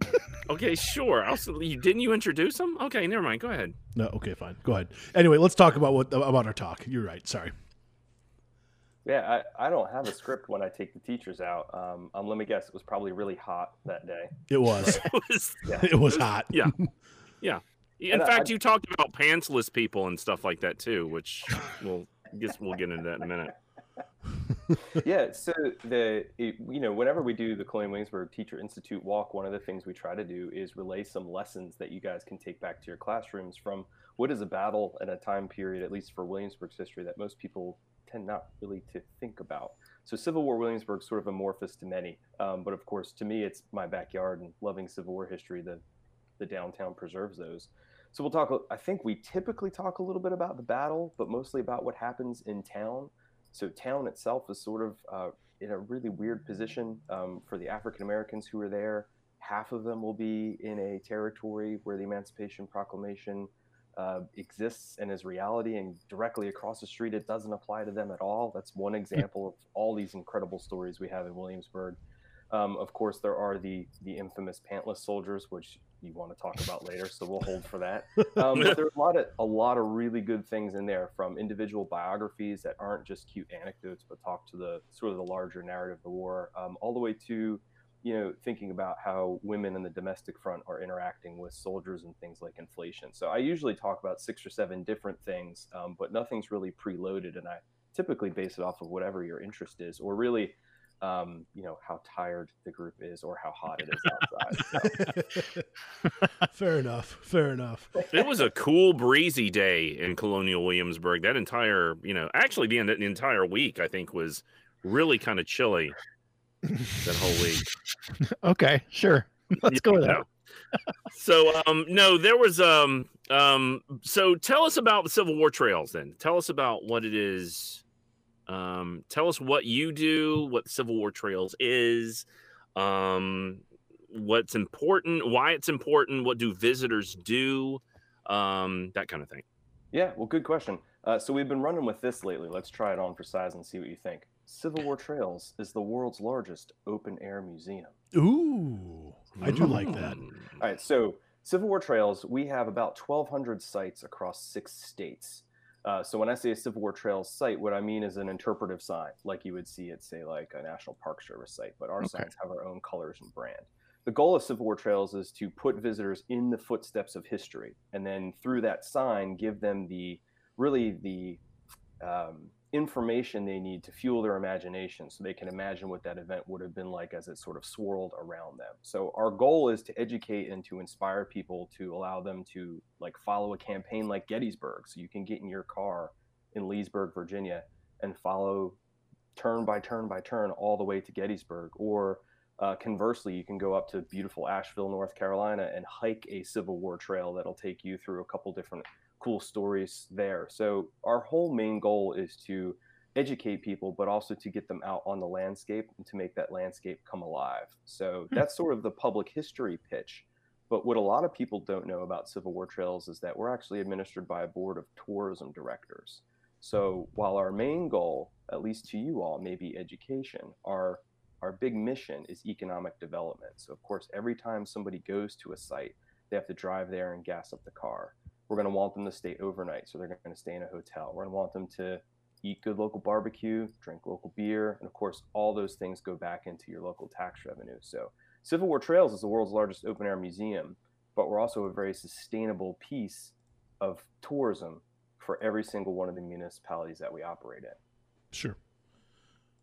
okay, sure. Also, you didn't you introduce him? Okay, never mind. Go ahead. No, okay, fine. Go ahead. Anyway, let's talk about what about our talk. You're right. Sorry. Yeah, I, I don't have a script when I take the teachers out. Um, um, let me guess, it was probably really hot that day. It was. It was- Yeah. it was hot. yeah, yeah. In And I- fact, you talked about pantsless people and stuff like that too, which we'll I guess we'll get into that in a minute. yeah, so the it, you know whenever we do the Colonial Williamsburg Teacher Institute walk, one of the things we try to do is relay some lessons that you guys can take back to your classrooms from what is a battle and a time period, at least for Williamsburg's history, that most people tend not really to think about. So Civil War Williamsburg sort of amorphous to many, um, but of course to me it's my backyard and loving Civil War history. The the downtown preserves those. So we'll talk. I think we typically talk a little bit about the battle, but mostly about what happens in town. So town itself is sort of uh, in a really weird position um, for the African Americans who are there. Half of them will be in a territory where the Emancipation Proclamation uh, exists and is reality, and directly across the street, it doesn't apply to them at all. That's one example of all these incredible stories we have in Williamsburg. Um, of course, there are the the infamous pantless soldiers, which you want to talk about later, so we'll hold for that. Um, but there are a lot of a lot of really good things in there, from individual biographies that aren't just cute anecdotes, but talk to the sort of the larger narrative of the war, um, all the way to you know, thinking about how women in the domestic front are interacting with soldiers and things like inflation. So I usually talk about six or seven different things, um, but nothing's really preloaded, and I typically base it off of whatever your interest is, or really, um, you know, how tired the group is or how hot it is outside. So. fair enough. Fair enough. It was a cool, breezy day in Colonial Williamsburg. That entire, you know, actually the, the entire week, I think, was really kind of chilly that whole week. okay, sure. Let's go with that. so um no, there was um um so tell us about the Civil War trails then. Tell us about what it is. Um tell us what you do, what Civil War trails is, um what's important, why it's important, what do visitors do, um that kind of thing. Yeah, well good question. Uh, so we've been running with this lately. Let's try it on for size and see what you think. Civil War Trails is the world's largest open air museum. Ooh, I do like that. Mm. All right, so Civil War Trails, we have about 1,200 sites across six states. Uh, so when I say a Civil War Trails site, what I mean is an interpretive sign, like you would see at, say, like a National Park Service site, but our okay. signs have our own colors and brand. The goal of Civil War Trails is to put visitors in the footsteps of history, and then through that sign, give them the really the um, information they need to fuel their imagination so they can imagine what that event would have been like as it sort of swirled around them. So our goal is to educate and to inspire people to allow them to like follow a campaign like Gettysburg. So you can get in your car in Leesburg, Virginia and follow turn by turn by turn all the way to Gettysburg or uh, conversely, you can go up to beautiful Asheville, North Carolina, and hike a Civil War trail that'll take you through a couple different cool stories there. So our whole main goal is to educate people, but also to get them out on the landscape and to make that landscape come alive. So hmm. that's sort of the public history pitch. But what a lot of people don't know about Civil War Trails is that we're actually administered by a board of tourism directors. So while our main goal, at least to you all, may be education, our our big mission is economic development. So of course, every time somebody goes to a site, they have to drive there and gas up the car we're going to want them to stay overnight. So they're going to stay in a hotel. We're going to want them to eat good local barbecue, drink local beer. And of course, all those things go back into your local tax revenue. So Civil War Trails is the world's largest open air museum, but we're also a very sustainable piece of tourism for every single one of the municipalities that we operate in. Sure.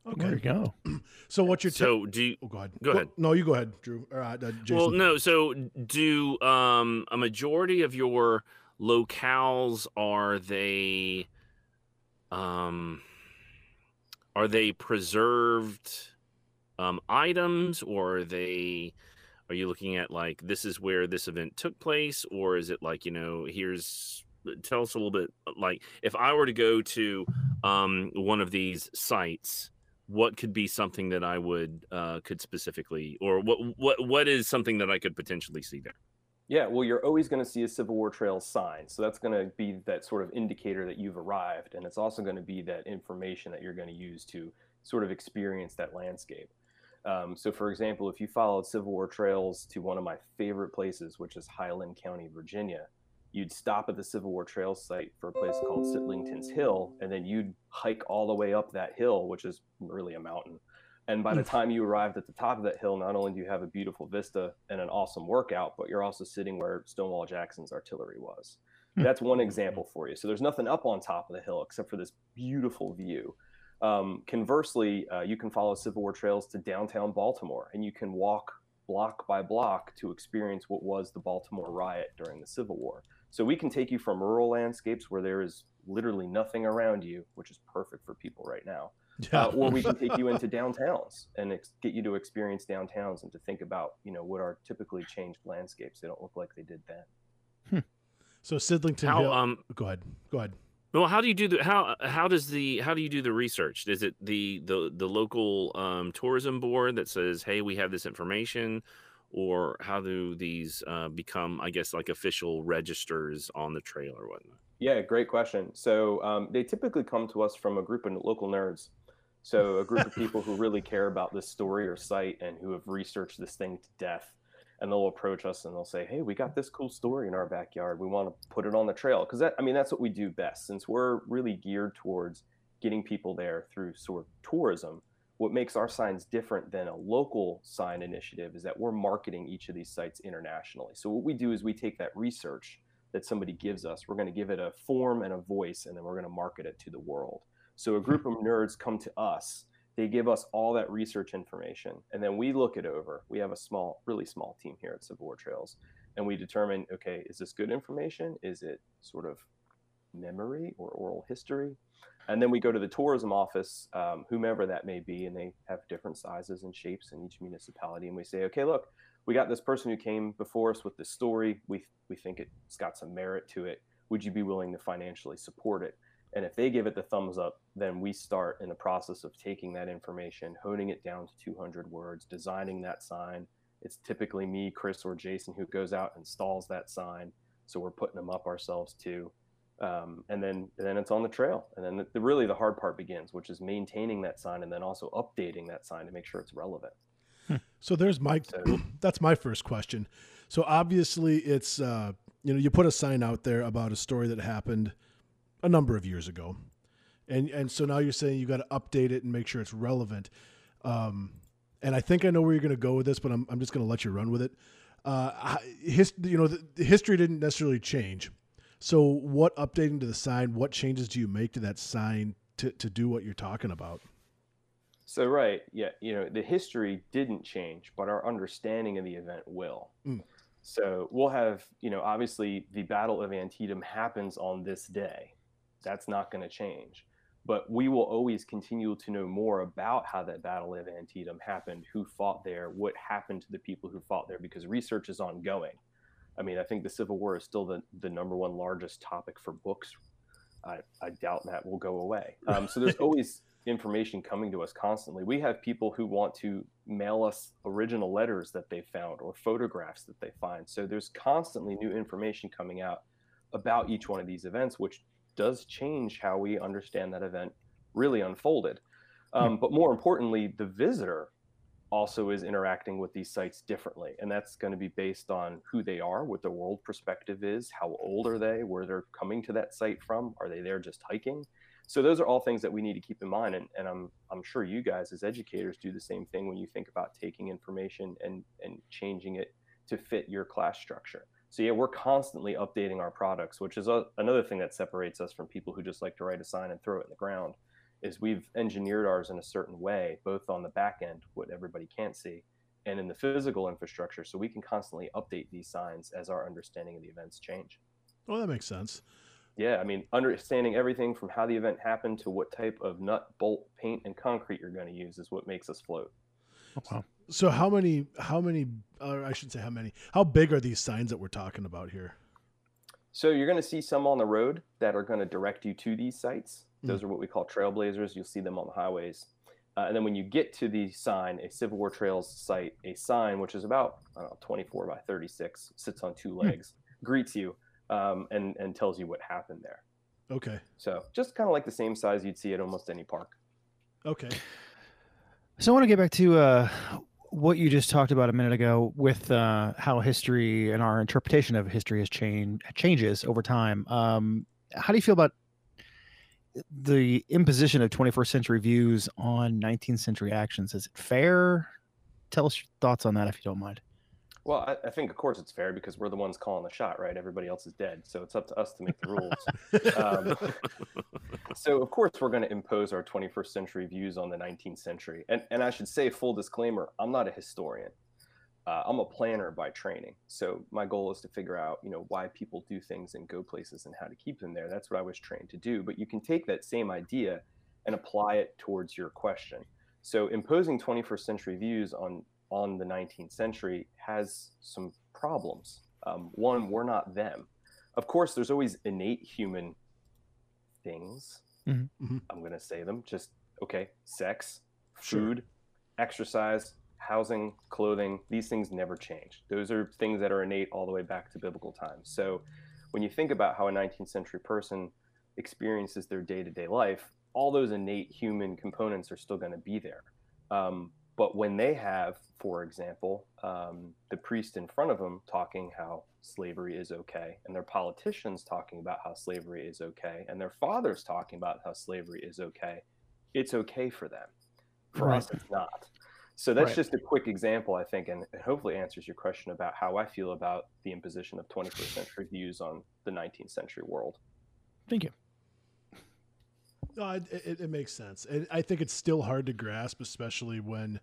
Okay. There you go. So what you're t- so do you, oh, go ahead. Go ahead. No, you go ahead, Drew. Or, uh, well, no. So do um, a majority of your locales are they um are they preserved um items or are they are you looking at like this is where this event took place or is it like you know here's tell us a little bit like if i were to go to um one of these sites what could be something that i would uh could specifically or what what what is something that i could potentially see there yeah, well, you're always going to see a Civil War Trail sign. So that's going to be that sort of indicator that you've arrived. And it's also going to be that information that you're going to use to sort of experience that landscape. Um, so, for example, if you followed Civil War Trails to one of my favorite places, which is Highland County, Virginia, you'd stop at the Civil War Trail site for a place called Sitlington's Hill, and then you'd hike all the way up that hill, which is really a mountain and by the time you arrived at the top of that hill, not only do you have a beautiful vista and an awesome workout, but you're also sitting where Stonewall Jackson's artillery was. Hmm. That's one example for you. So there's nothing up on top of the hill except for this beautiful view. Um, conversely, uh, you can follow Civil War trails to downtown Baltimore, and you can walk block by block to experience what was the Baltimore riot during the Civil War. So we can take you from rural landscapes where there is literally nothing around you, which is perfect for people right now, Yeah. uh, or we can take you into downtowns and ex- get you to experience downtowns and to think about, you know, what are typically changed landscapes. They don't look like they did then. so Sitlington How Hill. um go ahead. Go ahead. well how do you do the how how does the how do you do the research? Is it the the the local um, tourism board that says, "Hey, we have this information," or how do these uh, become, I guess, like official registers on the trail or whatnot? Yeah, great question. So um, they typically come to us from a group of local nerds. So a group of people who really care about this story or site and who have researched this thing to death. And they'll approach us and they'll say, "Hey, we got this cool story in our backyard. We want to put it on the trail." Because that, I mean, that's what we do best. Since we're really geared towards getting people there through sort of tourism. What makes our signs different than a local sign initiative is that we're marketing each of these sites internationally. So what we do is we take that research that somebody gives us. We're going to give it a form and a voice, and then we're going to market it to the world. So a group of nerds come to us. They give us all that research information, and then we look it over. We have a small, really small team here at Civil War Trails, and we determine, okay, is this good information? Is it sort of memory or oral history? And then we go to the tourism office, um, whomever that may be, and they have different sizes and shapes in each municipality. And we say, okay, look, we got this person who came before us with this story. We we think it's got some merit to it. Would you be willing to financially support it? And if they give it the thumbs up, then we start in the process of taking that information, honing it down to 200 words, designing that sign. It's typically me, Chris, or Jason who goes out and installs that sign. So we're putting them up ourselves too. Um, and then and then it's on the trail. And then the, the, really the hard part begins, which is maintaining that sign and then also updating that sign to make sure it's relevant. So there's my So- that's my first question. So obviously it's uh, you know you put a sign out there about a story that happened a number of years ago, and and so now you're saying you got to update it and make sure it's relevant. Um, and I think I know where you're going to go with this, but I'm I'm just going to let you run with it. Uh, his, you know the, the history didn't necessarily change. So what updating to the sign? What changes do you make to that sign to to do what you're talking about? So right, yeah, you know, the history didn't change, but our understanding of the event will. Mm. So we'll have, you know, obviously the Battle of Antietam happens on this day. That's not going to change. But we will always continue to know more about how that Battle of Antietam happened, who fought there, what happened to the people who fought there, because research is ongoing. I mean, I think the Civil War is still the, the number one largest topic for books. I, I doubt that will go away. Um, so there's always information coming to us constantly. We have people who want to mail us original letters that they found or photographs that they find. So there's constantly new information coming out about each one of these events, which does change how we understand that event really unfolded. Um, but more importantly, the visitor also is interacting with these sites differently. And that's going to be based on who they are, what their world perspective is, how old are they, where they're coming to that site from, are they there just hiking? So those are all things that we need to keep in mind. And, and I'm, I'm sure you guys as educators do the same thing when you think about taking information and, and changing it to fit your class structure. So yeah, we're constantly updating our products, which is a, another thing that separates us from people who just like to write a sign and throw it in the ground is we've engineered ours in a certain way, both on the back end, what everybody can't see, and in the physical infrastructure, so we can constantly update these signs as our understanding of the events change. Oh, that makes sense. Yeah, I mean, understanding everything from how the event happened to what type of nut, bolt, paint, and concrete you're going to use is what makes us float. Oh, wow. So how many? How many? Or I should say, how many? How big are these signs that we're talking about here? So you're going to see some on the road that are going to direct you to these sites. Those are what we call trailblazers. You'll see them on the highways. Uh, and then when you get to the sign, a Civil War Trails site, a sign which is about I don't know, 24 by 36, sits on two legs, greets you um, and and tells you what happened there. Okay. So just kind of like the same size you'd see at almost any park. Okay. So I want to get back to uh, what you just talked about a minute ago with uh, how history and our interpretation of history has changed changes over time. Um, how do you feel about the imposition of 21st century views on 19th century actions? Is it fair? Tell us your thoughts on that if you don't mind. Well, I, I think of course it's fair because we're the ones calling the shot, right? Everybody else is dead, so it's up to us to make the rules. um, so of course we're going to impose our 21st century views on the 19th century, and and I should say, full disclaimer, I'm not a historian. Uh, I'm a planner by training, so my goal is to figure out, you know, why people do things and go places and how to keep them there. That's what I was trained to do. But you can take that same idea and apply it towards your question. So imposing 21st century views on on the 19th century has some problems. Um, one, we're not them. Of course, there's always innate human things. Mhm. Mhm. I'm going to say them. Just okay, sex, Sure. food, exercise, housing, clothing. These things never change. Those are things that are innate all the way back to biblical times. So when you think about how a 19th century person experiences their day-to-day life, all those innate human components are still going to be there. Um, but when they have, for example, um, the priest in front of them talking how slavery is okay, and their politicians talking about how slavery is okay, and their fathers talking about how slavery is okay, it's okay for them. For Right. us, it's not. So that's Right. just a quick example, I think, and it hopefully answers your question about how I feel about the imposition of 21st century views on the 19th century world. Thank you. No, it, it, makes sense. I think it's still hard to grasp, especially when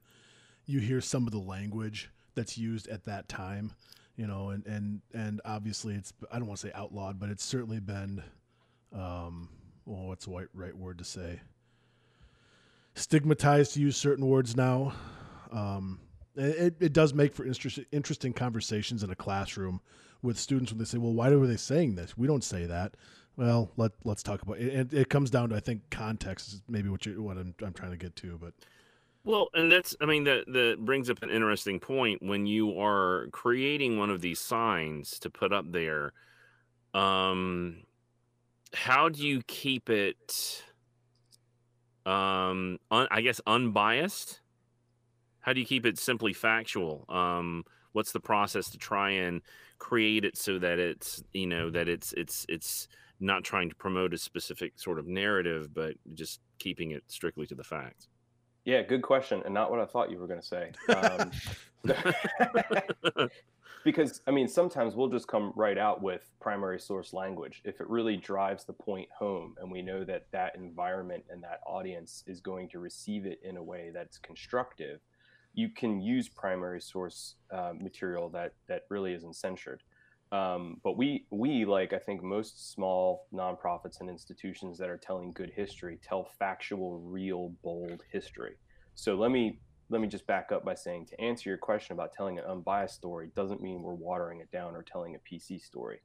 you hear some of the language that's used at that time. You know, and and and obviously it's I don't want to say outlawed, but it's certainly been, um, well, what's the right right word to say? Stigmatized to use certain words now. Um, it, it does make for interest, interesting conversations in a classroom with students when they say, "Well, why were they saying this? We don't say that." Well, let let's talk about it. And it comes down to I think context is maybe what you what I'm, I'm trying to get to, but Well, and that's I mean that that brings up an interesting point when you are creating one of these signs to put up there. Um how do you keep it um un, I guess unbiased? How do you keep it simply factual? Um what's the process to try and create it so that it's, you know, that it's it's it's not trying to promote a specific sort of narrative but just keeping it strictly to the facts? Yeah, good question, and not what I thought you were going to say. Um, because I mean, sometimes we'll just come right out with primary source language if it really drives the point home, and we know that that environment and that audience is going to receive it in a way that's constructive. You can use primary source uh, material that that really isn't censored. Um, but we we like I think most small nonprofits and institutions that are telling good history tell factual, real, bold history. So let me let me just back up by saying to answer your question about telling an unbiased story doesn't mean we're watering it down or telling a PC story.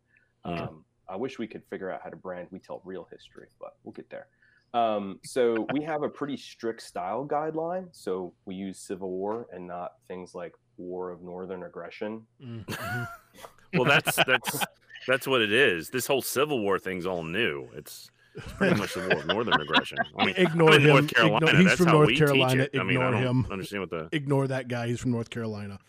Okay. Um, I wish we could figure out how to brand we tell real history, but we'll get there. Um, so we have a pretty strict style guideline. So we use Civil War and not things like War of Northern Aggression. Well, that's that's that's what it is. This whole Civil War thing's all new. It's, it's pretty much the war of northern aggression. I mean, ignore I'm him. North Carolina. Ignore, he's that's from how North we Carolina. teach it. I mean, I Ignore him. understand what the. Ignore that guy. He's from North Carolina.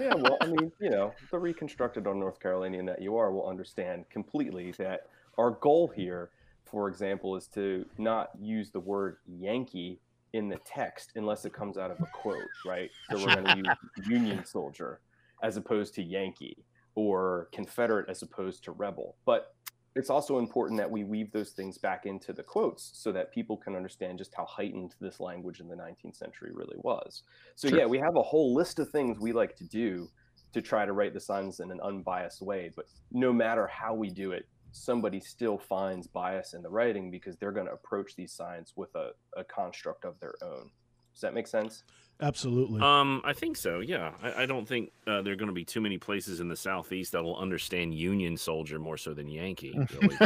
yeah, well, I mean, you know, the reconstructed on North Carolinian that you are will understand completely that our goal here, for example, is to not use the word Yankee in the text unless it comes out of a quote, right? So we're going to use Union soldier as opposed to Yankee or Confederate as opposed to rebel. But it's also important that we weave those things back into the quotes so that people can understand just how heightened this language in the 19th century really was. So Sure. yeah, we have a whole list of things we like to do to try to write the signs in an unbiased way, but no matter how we do it, somebody still finds bias in the writing because they're going to approach these signs with a, a construct of their own. Does that make sense? Absolutely. Um, I think so. Yeah, I, I don't think uh, there are going to be too many places in the southeast that will understand Union soldier more so than Yankee. Really,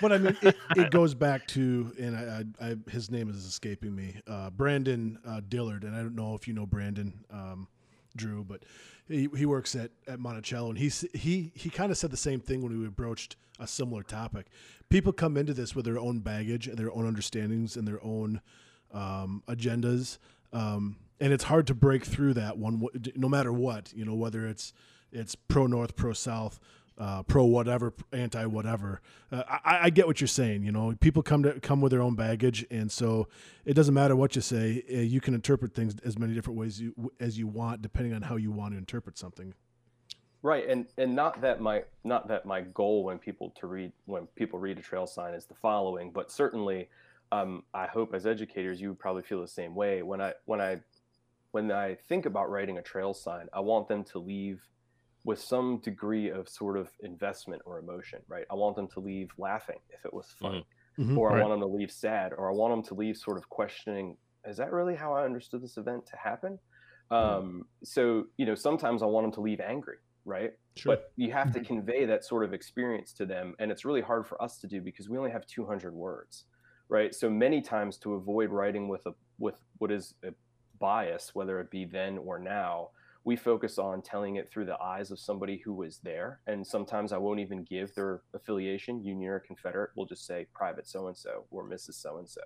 but, I mean, it, it goes back to, and I, I, I his name is escaping me, uh, Brandon uh, Dillard, and I don't know if you know Brandon um, Drew, but he, he works at at Monticello, and he's he he kind of said the same thing when we broached a similar topic. People come into this with their own baggage and their own understandings and their own um, agendas, um, and it's hard to break through that one, no matter what. You know, whether it's it's pro North, pro South, uh, pro whatever, anti whatever. Uh, I, I get what you're saying. You know, people come to come with their own baggage, and so it doesn't matter what you say. Uh, you can interpret things as many different ways you, as you want, depending on how you want to interpret something. Right, and and not that my not that my goal when people to read when people read a trail sign is the following, but certainly, um, I hope as educators you probably feel the same way. When I when I when I think about writing a trail sign, I want them to leave with some degree of sort of investment or emotion, right? I want them to leave laughing if it was funny, Mhm. or I Right. want them to leave sad, or I want them to leave sort of questioning, is that really how I understood this event to happen? Um, so, you know, sometimes I want them to leave angry, right? Sure. But you have to convey that sort of experience to them. And it's really hard for us to do because we only have 200 words, right? So many times to avoid writing with a, with what is a bias, whether it be then or now, we focus on telling it through the eyes of somebody who was there. And sometimes I won't even give their affiliation, Union or Confederate. We'll just say Private so and so or Mrs. so and so,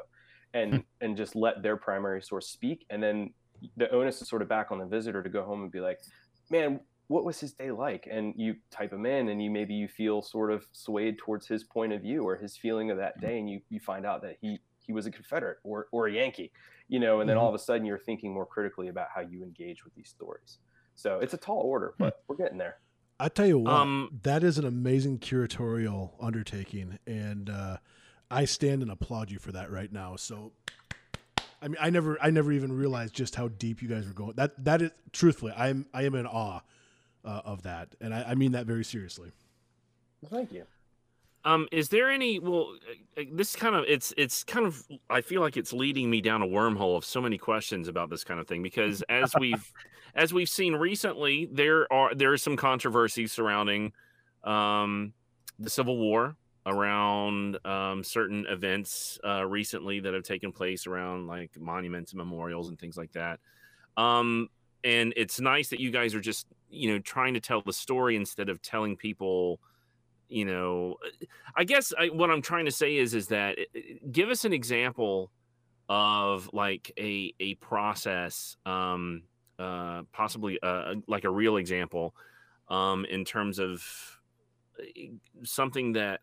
and and just let their primary source speak. And then the onus is sort of back on the visitor to go home and be like, man, what was his day like? And you type him in, and you maybe you feel sort of swayed towards his point of view or his feeling of that day, and you you find out that he he was a Confederate or or a Yankee, you know, and then all of a sudden you're thinking more critically about how you engage with these stories. So it's a tall order, but we're getting there. I tell you what, Um, that is an amazing curatorial undertaking, and uh, I stand and applaud you for that right now. So, I mean, I never, I never even realized just how deep you guys were going. That that is truthfully, I am, I am in awe uh, of that, and I, I mean that very seriously. Thank you. Um, is there any? Well, uh, uh, this kind of it's it's kind of I feel like it's leading me down a wormhole of so many questions about this kind of thing because as we've as we've seen recently, there are there is some controversy surrounding um, the Civil War around um, certain events uh, recently that have taken place around like monuments and memorials and things like that. Um, and it's nice that you guys are just you know trying to tell the story instead of telling people you know i guess I, what i'm trying to say is is that uh, give us an example of like a a process um uh possibly uh like a real example um in terms of uh, something that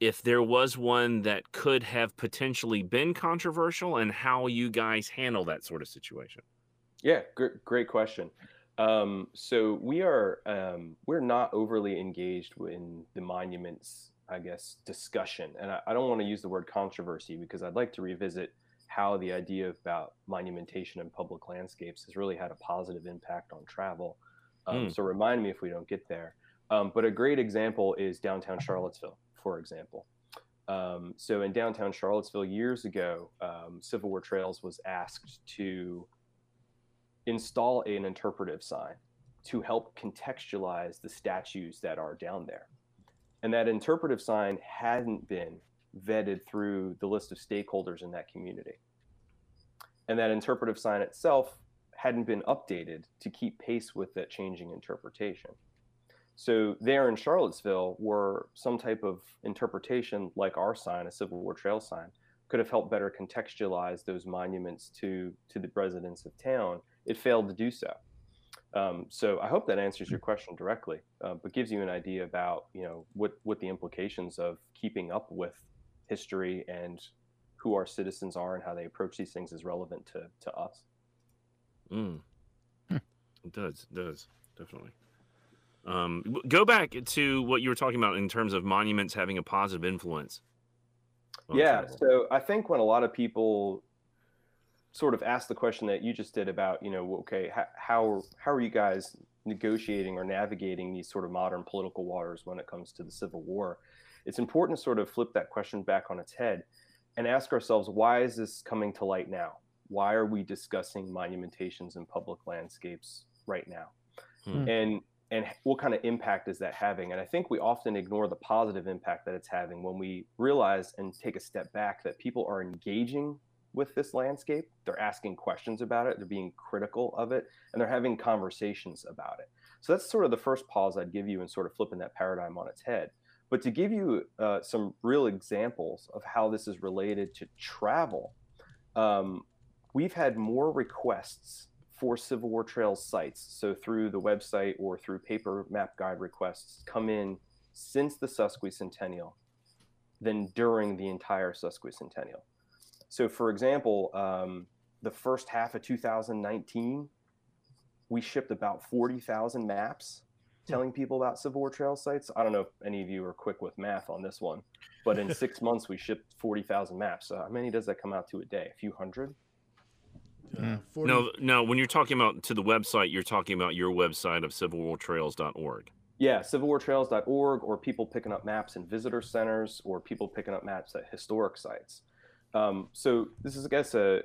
if there was one that could have potentially been controversial and how you guys handle that sort of situation Yeah, great question. Um, so we are um, we're not overly engaged in the monuments, I guess, discussion, and I, I don't want to use the word controversy because I'd like to revisit how the idea about monumentation in public landscapes has really had a positive impact on travel. Um, Mm. So remind me if we don't get there. Um, but a great example is downtown Charlottesville, for example. Um, so in downtown Charlottesville years ago, um, Civil War Trails was asked to install an interpretive sign to help contextualize the statues that are down there. And that interpretive sign hadn't been vetted through the list of stakeholders in that community. And that interpretive sign itself hadn't been updated to keep pace with that changing interpretation. So there in Charlottesville, were some type of interpretation like our sign, a Civil War trail sign, could have helped better contextualize those monuments to to the residents of town. It failed to do so. Um, so I hope that answers your question directly, uh, but gives you an idea about you know what what the implications of keeping up with history and who our citizens are and how they approach these things is relevant to to us. Mm. Hmm. It does. It does. Definitely. Um, go back to what you were talking about in terms of monuments having a positive influence. Yeah. So I think when a lot of people sort of ask the question that you just did about, you know, okay, how how, how are you guys negotiating or navigating these sort of modern political waters when it comes to the Civil War? It's important to sort of flip that question back on its head and ask ourselves, why is this coming to light now? Why are we discussing monumentations in public landscapes right now? Hmm. And and what kind of impact is that having? And I think we often ignore the positive impact that it's having when we realize and take a step back that people are engaging with this landscape. They're asking questions about it, they're being critical of it, and they're having conversations about it. So that's sort of the first pause I'd give you in sort of flipping that paradigm on its head. But to give you uh, some real examples of how this is related to travel, um, we've had more requests for Civil War Trails sites, so through the website or through paper map guide requests, come in since the sesquicentennial than during the entire sesquicentennial. So, for example, um, the first half of 2019, we shipped about 40,000 maps telling people about Civil War Trail sites. I don't know if any of you are quick with math on this one, but in six months, we shipped 40,000 maps. So, how many does that come out to a day? A few hundred? Uh, 40 No, no. When you're talking about to the website, you're talking about your website of civilwartrails.org. Yeah, civilwartrails.org, or people picking up maps in visitor centers, or people picking up maps at historic sites. Um, so this is, I guess, a,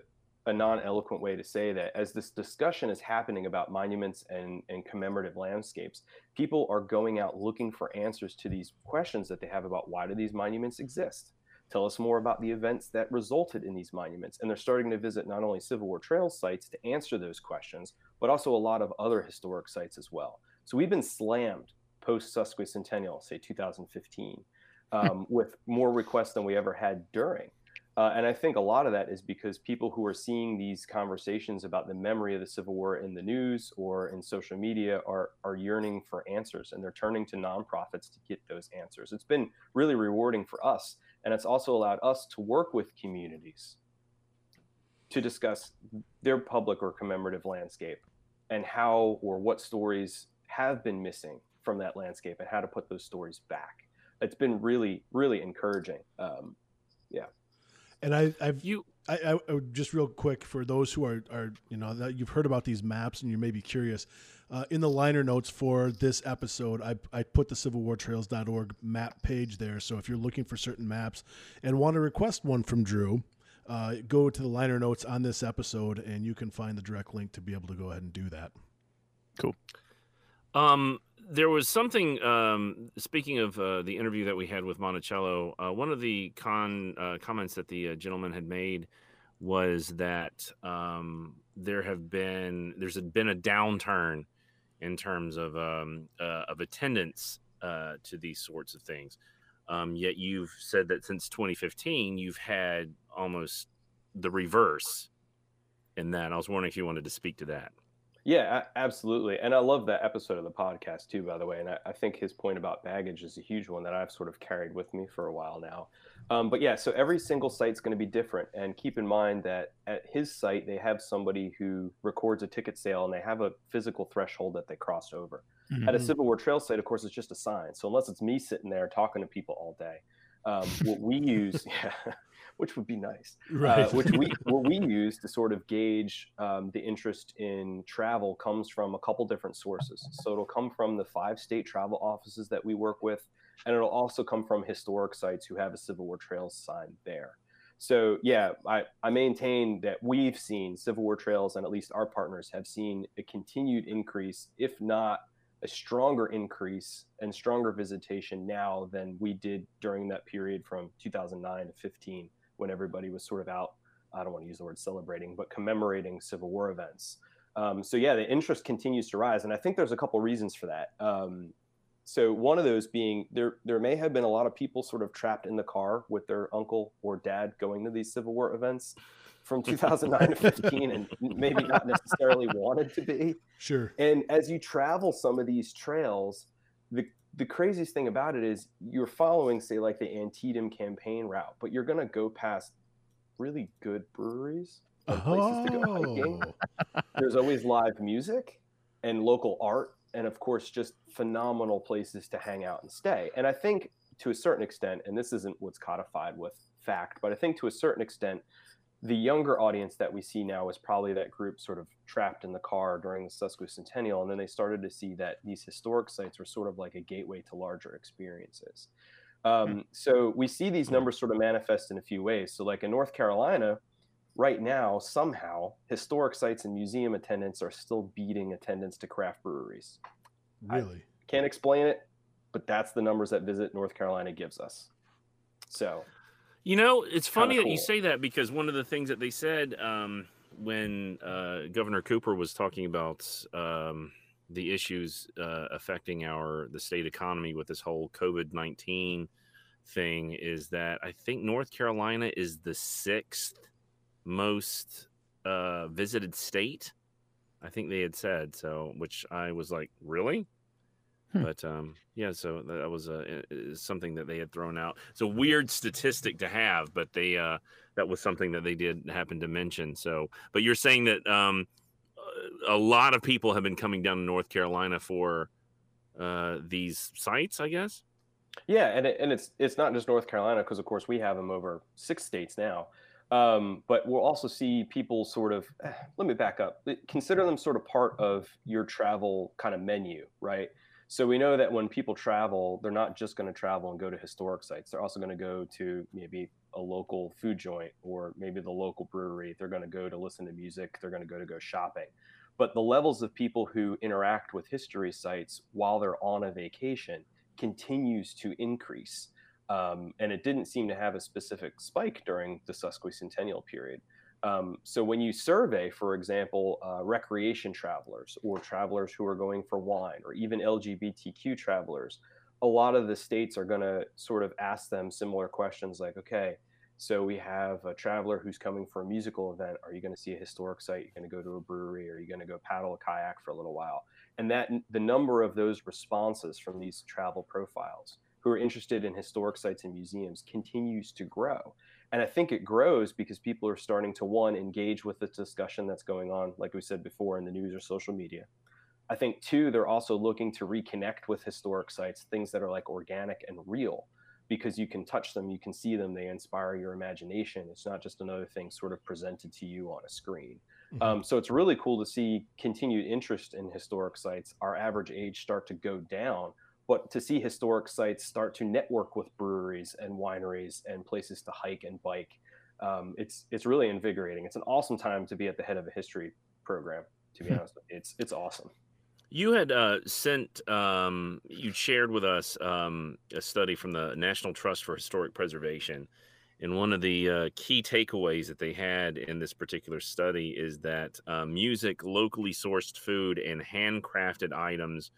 a non-eloquent way to say that as this discussion is happening about monuments and, and commemorative landscapes, people are going out looking for answers to these questions that they have about why do these monuments exist? Tell us more about the events that resulted in these monuments. And they're starting to visit not only Civil War trail sites to answer those questions, but also a lot of other historic sites as well. So we've been slammed post sesquicentennial, say 2015, um, with more requests than we ever had during. Uh, and I think a lot of that is because people who are seeing these conversations about the memory of the Civil War in the news or in social media are, are yearning for answers and they're turning to nonprofits to get those answers. It's been really rewarding for us. And it's also allowed us to work with communities to discuss their public or commemorative landscape and how or what stories have been missing from that landscape and how to put those stories back. It's been really, really encouraging. Um, and I, I've You I, I, I just real quick for those who are, are you know that you've heard about these maps and you may be curious uh, in the liner notes for this episode I, I put the civilwartrails.org map page there. So if you're looking for certain maps and want to request one from drew uh, go to the liner notes on this episode and you can find the direct link to be able to go ahead and do that. Cool. Um, there was something. Um, speaking of uh, the interview that we had with Monticello, uh, one of the con uh, comments that the uh, gentleman had made was that um, there have been there's been a downturn in terms of um, uh, of attendance uh, to these sorts of things. Um, yet you've said that since 2015 you've had almost the reverse in that. I was wondering if you wanted to speak to that. Yeah, absolutely. And I love that episode of the podcast too, by the way. And I, I think his point about baggage is a huge one that I've sort of carried with me for a while now. Um, but yeah, so every single site's going to be different. And keep in mind that at his site, they have somebody who records a ticket sale and they have a physical threshold that they cross over. At a Mhm. Civil War Trail site, of course, it's just a sign. So unless it's me sitting there talking to people all day, um, what we use, yeah, which would be nice uh, which we what we use to sort of gauge um, the interest in travel comes from a couple different sources. So it'll come from the five state travel offices that we work with, and it'll also come from historic sites who have a Civil War Trails sign there. So yeah, I, I maintain that we've seen Civil War Trails, and at least our partners have seen a continued increase, if not a stronger increase and stronger visitation now than we did during that period from 2009 to 15 when everybody was sort of out i don't want to use the word celebrating but commemorating civil war events. Um, so yeah the interest continues to rise and i think there's a couple reasons for that. Um, so one of those being there there may have been a lot of people sort of trapped in the car with their uncle or dad going to these civil war events from 2009 to 15 and maybe not necessarily wanted to be. Sure. And as you travel some of these trails, the the craziest thing about it is you're following, say, like the Antietam campaign route, but you're gonna go past really good breweries and places to go hiking. Oh. There's always live music and local art, and of course, just phenomenal places to hang out and stay. And I think to a certain extent, and this isn't what's codified with fact, but I think to a certain extent, the younger audience that we see now is probably that group sort of trapped in the car during the sesquicentennial and then they started to see that these historic sites were sort of like a gateway to larger experiences. Um, so we see these numbers sort of manifest in a few ways. So like in north carolina right now somehow historic sites and museum attendance are still beating attendance to craft breweries. I- really? can't explain it but that's the numbers that visit north carolina gives us. So You know, it's funny that you say that because one of the things that they said um, when uh, Governor Cooper was talking about um, the issues uh, affecting our the state economy with this whole COVID nineteen thing is that I think North Carolina is the sixth most uh, visited state I think they had said so, which I was like, really? Hmm. But um, yeah, so that was a, is something that they had thrown out. It's a weird statistic to have, but they uh, that was something that they did happen to mention. So, but you're saying that um, a lot of people have been coming down to North Carolina for uh, these sites, I guess. Yeah, and it, and it's it's not just North Carolina because of course we have them over six states now. Um, but we'll also see people sort of. Let me back up. Consider them sort of part of your travel kind of menu, right? So we know that when people travel, they're not just going to travel and go to historic sites. They're also going to go to maybe a local food joint or maybe the local brewery. They're going to go to listen to music. They're going to go to go shopping. But the levels of people who interact with history sites while they're on a vacation continues to increase. Um, and it didn't seem to have a specific spike during the sesquicentennial period. Um, so when you survey, for example, uh, recreation travelers or travelers who are going for wine or even LGBTQ travelers, a lot of the states are going to sort of ask them similar questions like, okay, so we have a traveler who's coming for a musical event. Are you going to see a historic site? You're going to go to a brewery? Are you going to go paddle a kayak for a little while? And that the number of those responses from these travel profiles who are interested in historic sites and museums continues to grow. And I think it grows because people are starting to one engage with the discussion that's going on, like we said before, in the news or social media. I think two, they're also looking to reconnect with historic sites, things that are like organic and real, because you can touch them, you can see them, they inspire your imagination. It's not just another thing sort of presented to you on a screen. Mm-hmm. Um, so it's really cool to see continued interest in historic sites. Our average age start to go down but to see historic sites start to network with breweries and wineries and places to hike and bike, um, it's it's really invigorating. It's an awesome time to be at the head of a history program. To be hmm. honest, it's it's awesome. You had uh, sent, um, you shared with us um, a study from the National Trust for Historic Preservation. And one of the uh, key takeaways that they had in this particular study is that uh, music, locally sourced food, and handcrafted items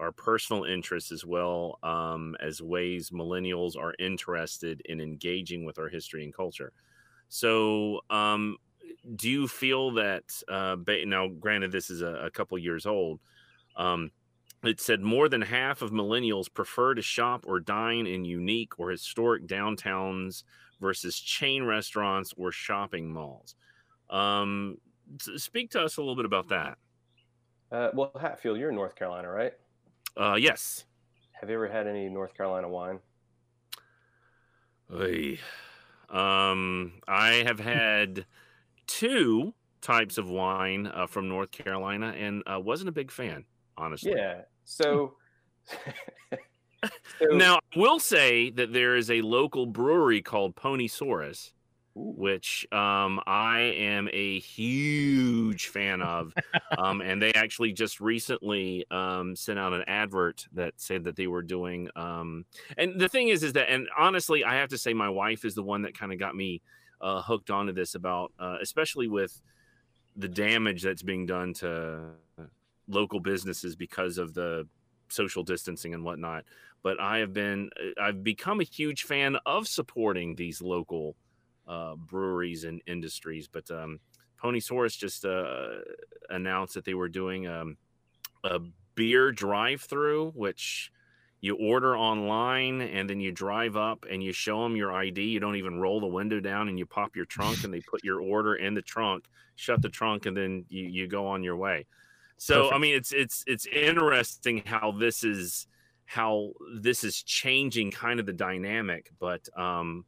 our personal interests as well um, as ways millennials are interested in engaging with our history and culture. So, um, do you feel that uh, now, granted, this is a, a couple years old, um, it said more than half of millennials prefer to shop or dine in unique or historic downtowns versus chain restaurants or shopping malls. Um, speak to us a little bit about that. Uh, well, Hatfield, you're in North Carolina, right? Uh, yes. Have you ever had any North Carolina wine? Oy. Um, I have had two types of wine uh, from North Carolina and uh, wasn't a big fan, honestly. Yeah. So. so now, I will say that there is a local brewery called Pony Ponysaurus which um, I am a huge fan of. um, and they actually just recently um, sent out an advert that said that they were doing. Um, and the thing is, is that, and honestly, I have to say, my wife is the one that kind of got me uh, hooked onto this about, uh, especially with the damage that's being done to local businesses because of the social distancing and whatnot. But I have been, uh, I've become a huge fan of supporting these local uh, breweries and industries. But um, Ponysaurus just uh, announced that they were doing um, a beer drive-through, which you order online and then you drive up and you show them your ID. You don't even roll the window down and you pop your trunk and they put your order in the trunk, shut the trunk, and then you, you go on your way. So Perfect. I mean, it's it's it's interesting how this is how this is changing kind of the dynamic, but um,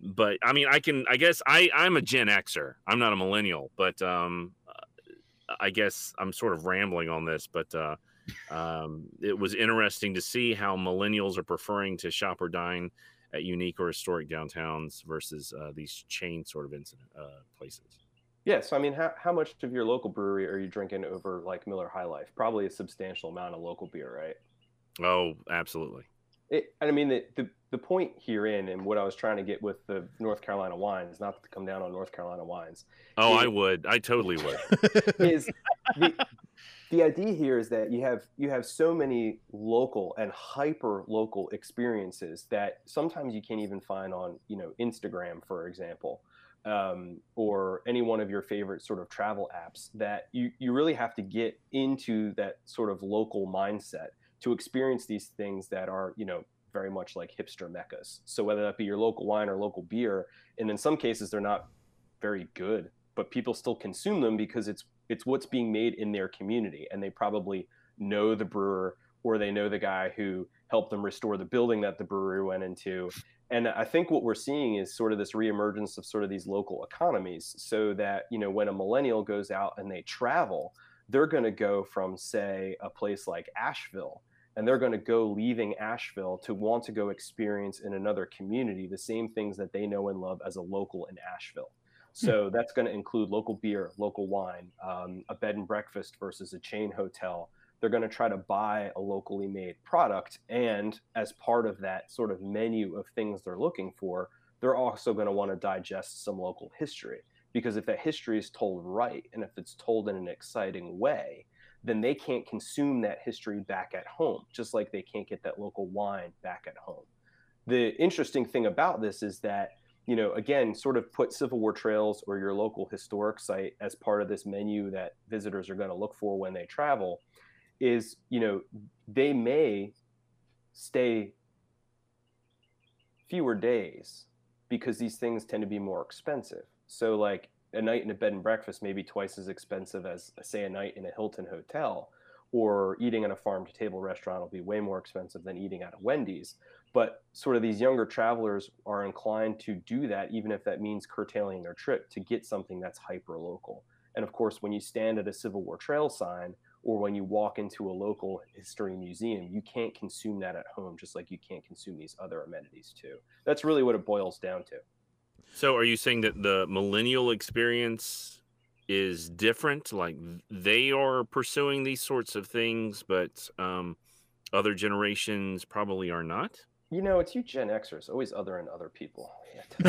but I mean, I can, I guess I, I'm a Gen Xer. I'm not a millennial, but um, I guess I'm sort of rambling on this, but uh, um, it was interesting to see how millennials are preferring to shop or dine at unique or historic downtowns versus uh, these chain sort of incident uh, places. Yeah, so I mean, how, how much of your local brewery are you drinking over like Miller High Life? Probably a substantial amount of local beer, right? Oh, absolutely. It, I mean, the, the the point herein and what I was trying to get with the North Carolina wines, not to come down on North Carolina wines. Oh, is, I would. I totally would. is the, the idea here is that you have you have so many local and hyper local experiences that sometimes you can't even find on you know Instagram, for example. um, or any one of your favorite sort of travel apps that you, you really have to get into that sort of local mindset to experience these things that are you know very much like hipster meccas. So whether that be your local wine or local beer and in some cases they're not very good but people still consume them because it's it's what's being made in their community. And they probably know the brewer or they know the guy who helped them restore the building that the brewery went into. And i think what we're seeing is sort of this reemergence of sort of these local economies so that you know when a millennial goes out and they travel they're going to go from say a place like asheville and they're going to go leaving asheville to want to go experience in another community the same things that they know and love as a local in asheville so that's going to include local beer, local wine, um, a bed and breakfast versus a chain hotel. They're going to try to buy a locally made product. And as part of that sort of menu of things they're looking for, they're also going to want to digest some local history. Because if that history is told right and if it's told in an exciting way, then they can't consume that history back at home, just like they can't get that local wine back at home. The interesting thing about this is that you know, again, sort of put Civil War trails or your local historic site as part of this menu that visitors are going to look for when they travel, is, you know, they may stay fewer days because these things tend to be more expensive. So, like a night in a bed and breakfast may be twice as expensive as, say, a night in a Hilton hotel, or eating in a farm to table restaurant will be way more expensive than eating at a Wendy's. But sort of these younger travelers are inclined to do that even if that means curtailing their trip to get something that's hyper local and of course when you stand at a civil war trail sign or when you walk into a local history museum you can't consume that at home just like you can't consume these other amenities too. That's really what it boils down to so are you saying that the millennial experience is different like they are pursuing these sorts of things but um, other generations probably are not you know, it's you Gen Xers, always other and other people.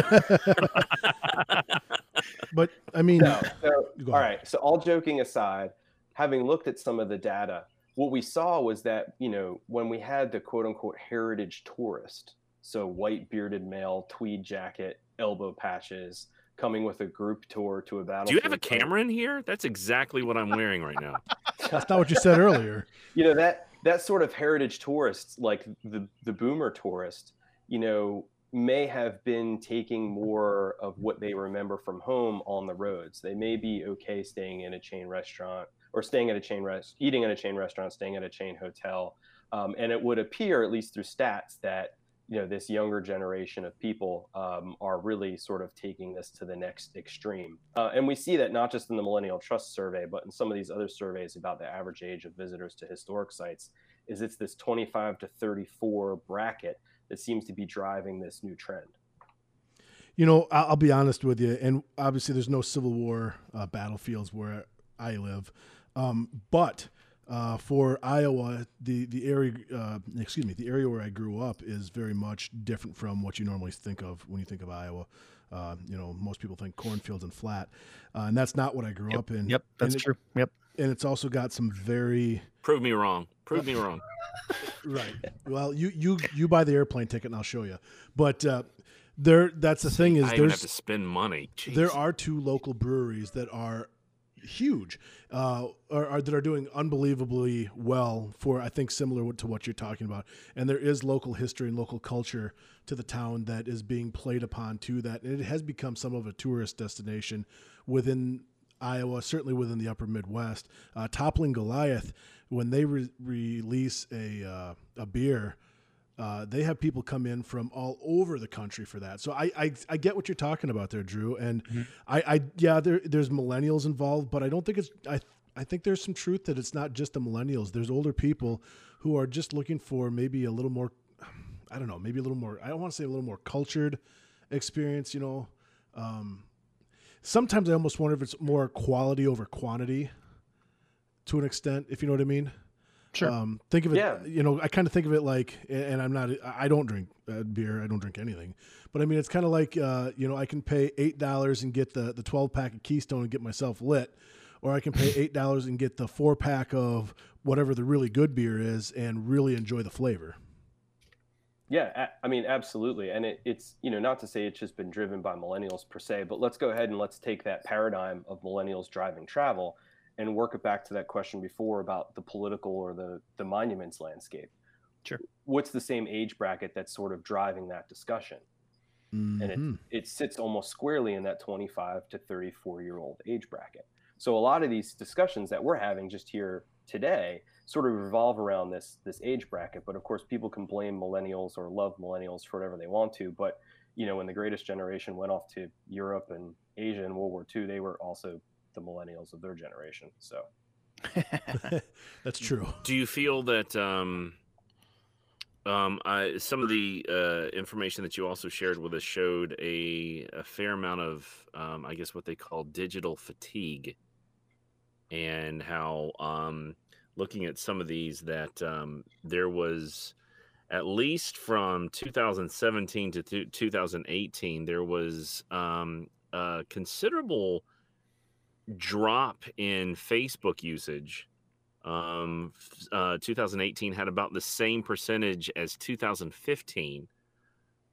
but I mean, no, so, all right. So, all joking aside, having looked at some of the data, what we saw was that you know when we had the quote unquote heritage tourist, so white bearded male, tweed jacket, elbow patches, coming with a group tour to a battle. Do you have a camera in here? That's exactly what I'm wearing right now. That's not what you said earlier. You know that that sort of heritage tourists, like the the boomer tourist, you know, may have been taking more of what they remember from home on the roads. They may be okay staying in a chain restaurant or staying at a chain rest, eating at a chain restaurant, staying at a chain hotel, um, and it would appear, at least through stats, that you know this younger generation of people um, are really sort of taking this to the next extreme. Uh, and we see that not just in the millennial trust survey but in some of these other surveys about the average age of visitors to historic sites is it's this 25 to 34 bracket that seems to be driving this new trend. You know i'll, be honest with you and obviously there's no civil war uh, battlefields where i live um, but uh, for Iowa, the the area, uh, excuse me, the area where I grew up is very much different from what you normally think of when you think of Iowa. Uh, you know, most people think cornfields and flat, uh, and that's not what I grew yep. up in. Yep, that's it, true. Yep, and it's also got some very prove me wrong. Prove me wrong. right. Well, you you you buy the airplane ticket, and I'll show you. But uh, there, that's the thing is, I there's have to spend money. Jeez. There are two local breweries that are huge, uh, are, are, that are doing unbelievably well for I think similar to what you're talking about. And there is local history and local culture to the town that is being played upon to that, and it has become some of a tourist destination within Iowa, certainly within the Upper Midwest. Uh, Toppling Goliath, when they re- release a uh, a beer uh, they have people come in from all over the country for that. So I I, I get what you're talking about there, Drew. And mm-hmm. I, I yeah, there there's millennials involved, but I don't think it's I I think there's some truth that it's not just the millennials. There's older people who are just looking for maybe a little more I don't know, maybe a little more I don't want to say a little more cultured experience, you know. Um, sometimes I almost wonder if it's more quality over quantity to an extent, if you know what I mean. Sure. Um, think of it, yeah. you know, I kind of think of it like, and I'm not, I don't drink uh, beer, I don't drink anything, but I mean, it's kind of like, uh, you know, I can pay eight dollars and get the the 12 pack of Keystone and get myself lit, or I can pay eight dollars and get the four pack of whatever the really good beer is and really enjoy the flavor. Yeah, I mean, absolutely. And it, it's, you know, not to say it's just been driven by millennials per se, but let's go ahead and let's take that paradigm of millennials driving travel and work it back to that question before about the political or the, the monuments landscape. Sure. What's the same age bracket that's sort of driving that discussion? And it, Mhm. it sits almost squarely in that 25 to 34 year old age bracket. So a lot of these discussions that we're having just here today sort of revolve around this this age bracket. But of course, people can blame millennials or love millennials for whatever they want to. But you know, when the greatest generation went off to Europe and Asia in World War II, they were also the millennials of their generation. So That's true. Do you feel that um, um, I, some of the uh, information that you also shared with us showed a, a fair amount of, um, I guess, what they call digital fatigue, and how um, looking at some of these that um, there was at least from 2017 to two- 2018 there was um, a considerable drop in Facebook usage um uh 2018 had about the same percentage as 2015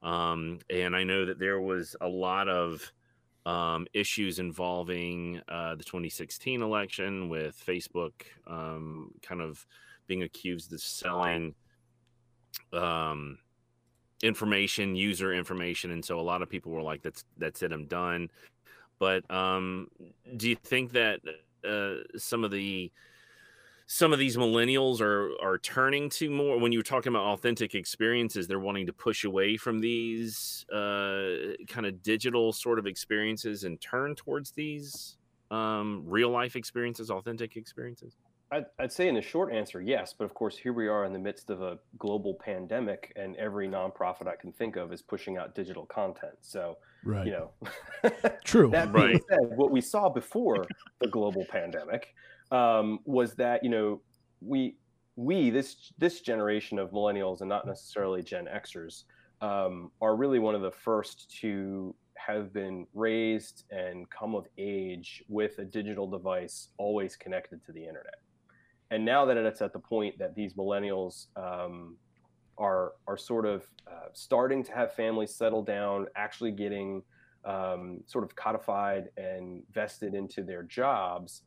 um and i know that there was a lot of um issues involving uh the 2016 election with facebook um kind of being accused of selling um information user information and so a lot of people were like that's that's it i'm done but um do you think that uh some of the some of these millennials are are turning to more when you were talking about authentic experiences they're wanting to push away from these uh, kind of digital sort of experiences and turn towards these um, real life experiences authentic experiences I'd, I'd say in the short answer, yes. But of course, here we are in the midst of a global pandemic, and every nonprofit I can think of is pushing out digital content. So, Right. you know, True. that being Right. said, what we saw before the global pandemic um, was that you know we we this this generation of millennials and not necessarily Gen Xers um, are really one of the first to have been raised and come of age with a digital device always connected to the internet. And now that it's at the point that these millennials um, are are sort of uh, starting to have families settle down, actually getting um, sort of codified and vested into their jobs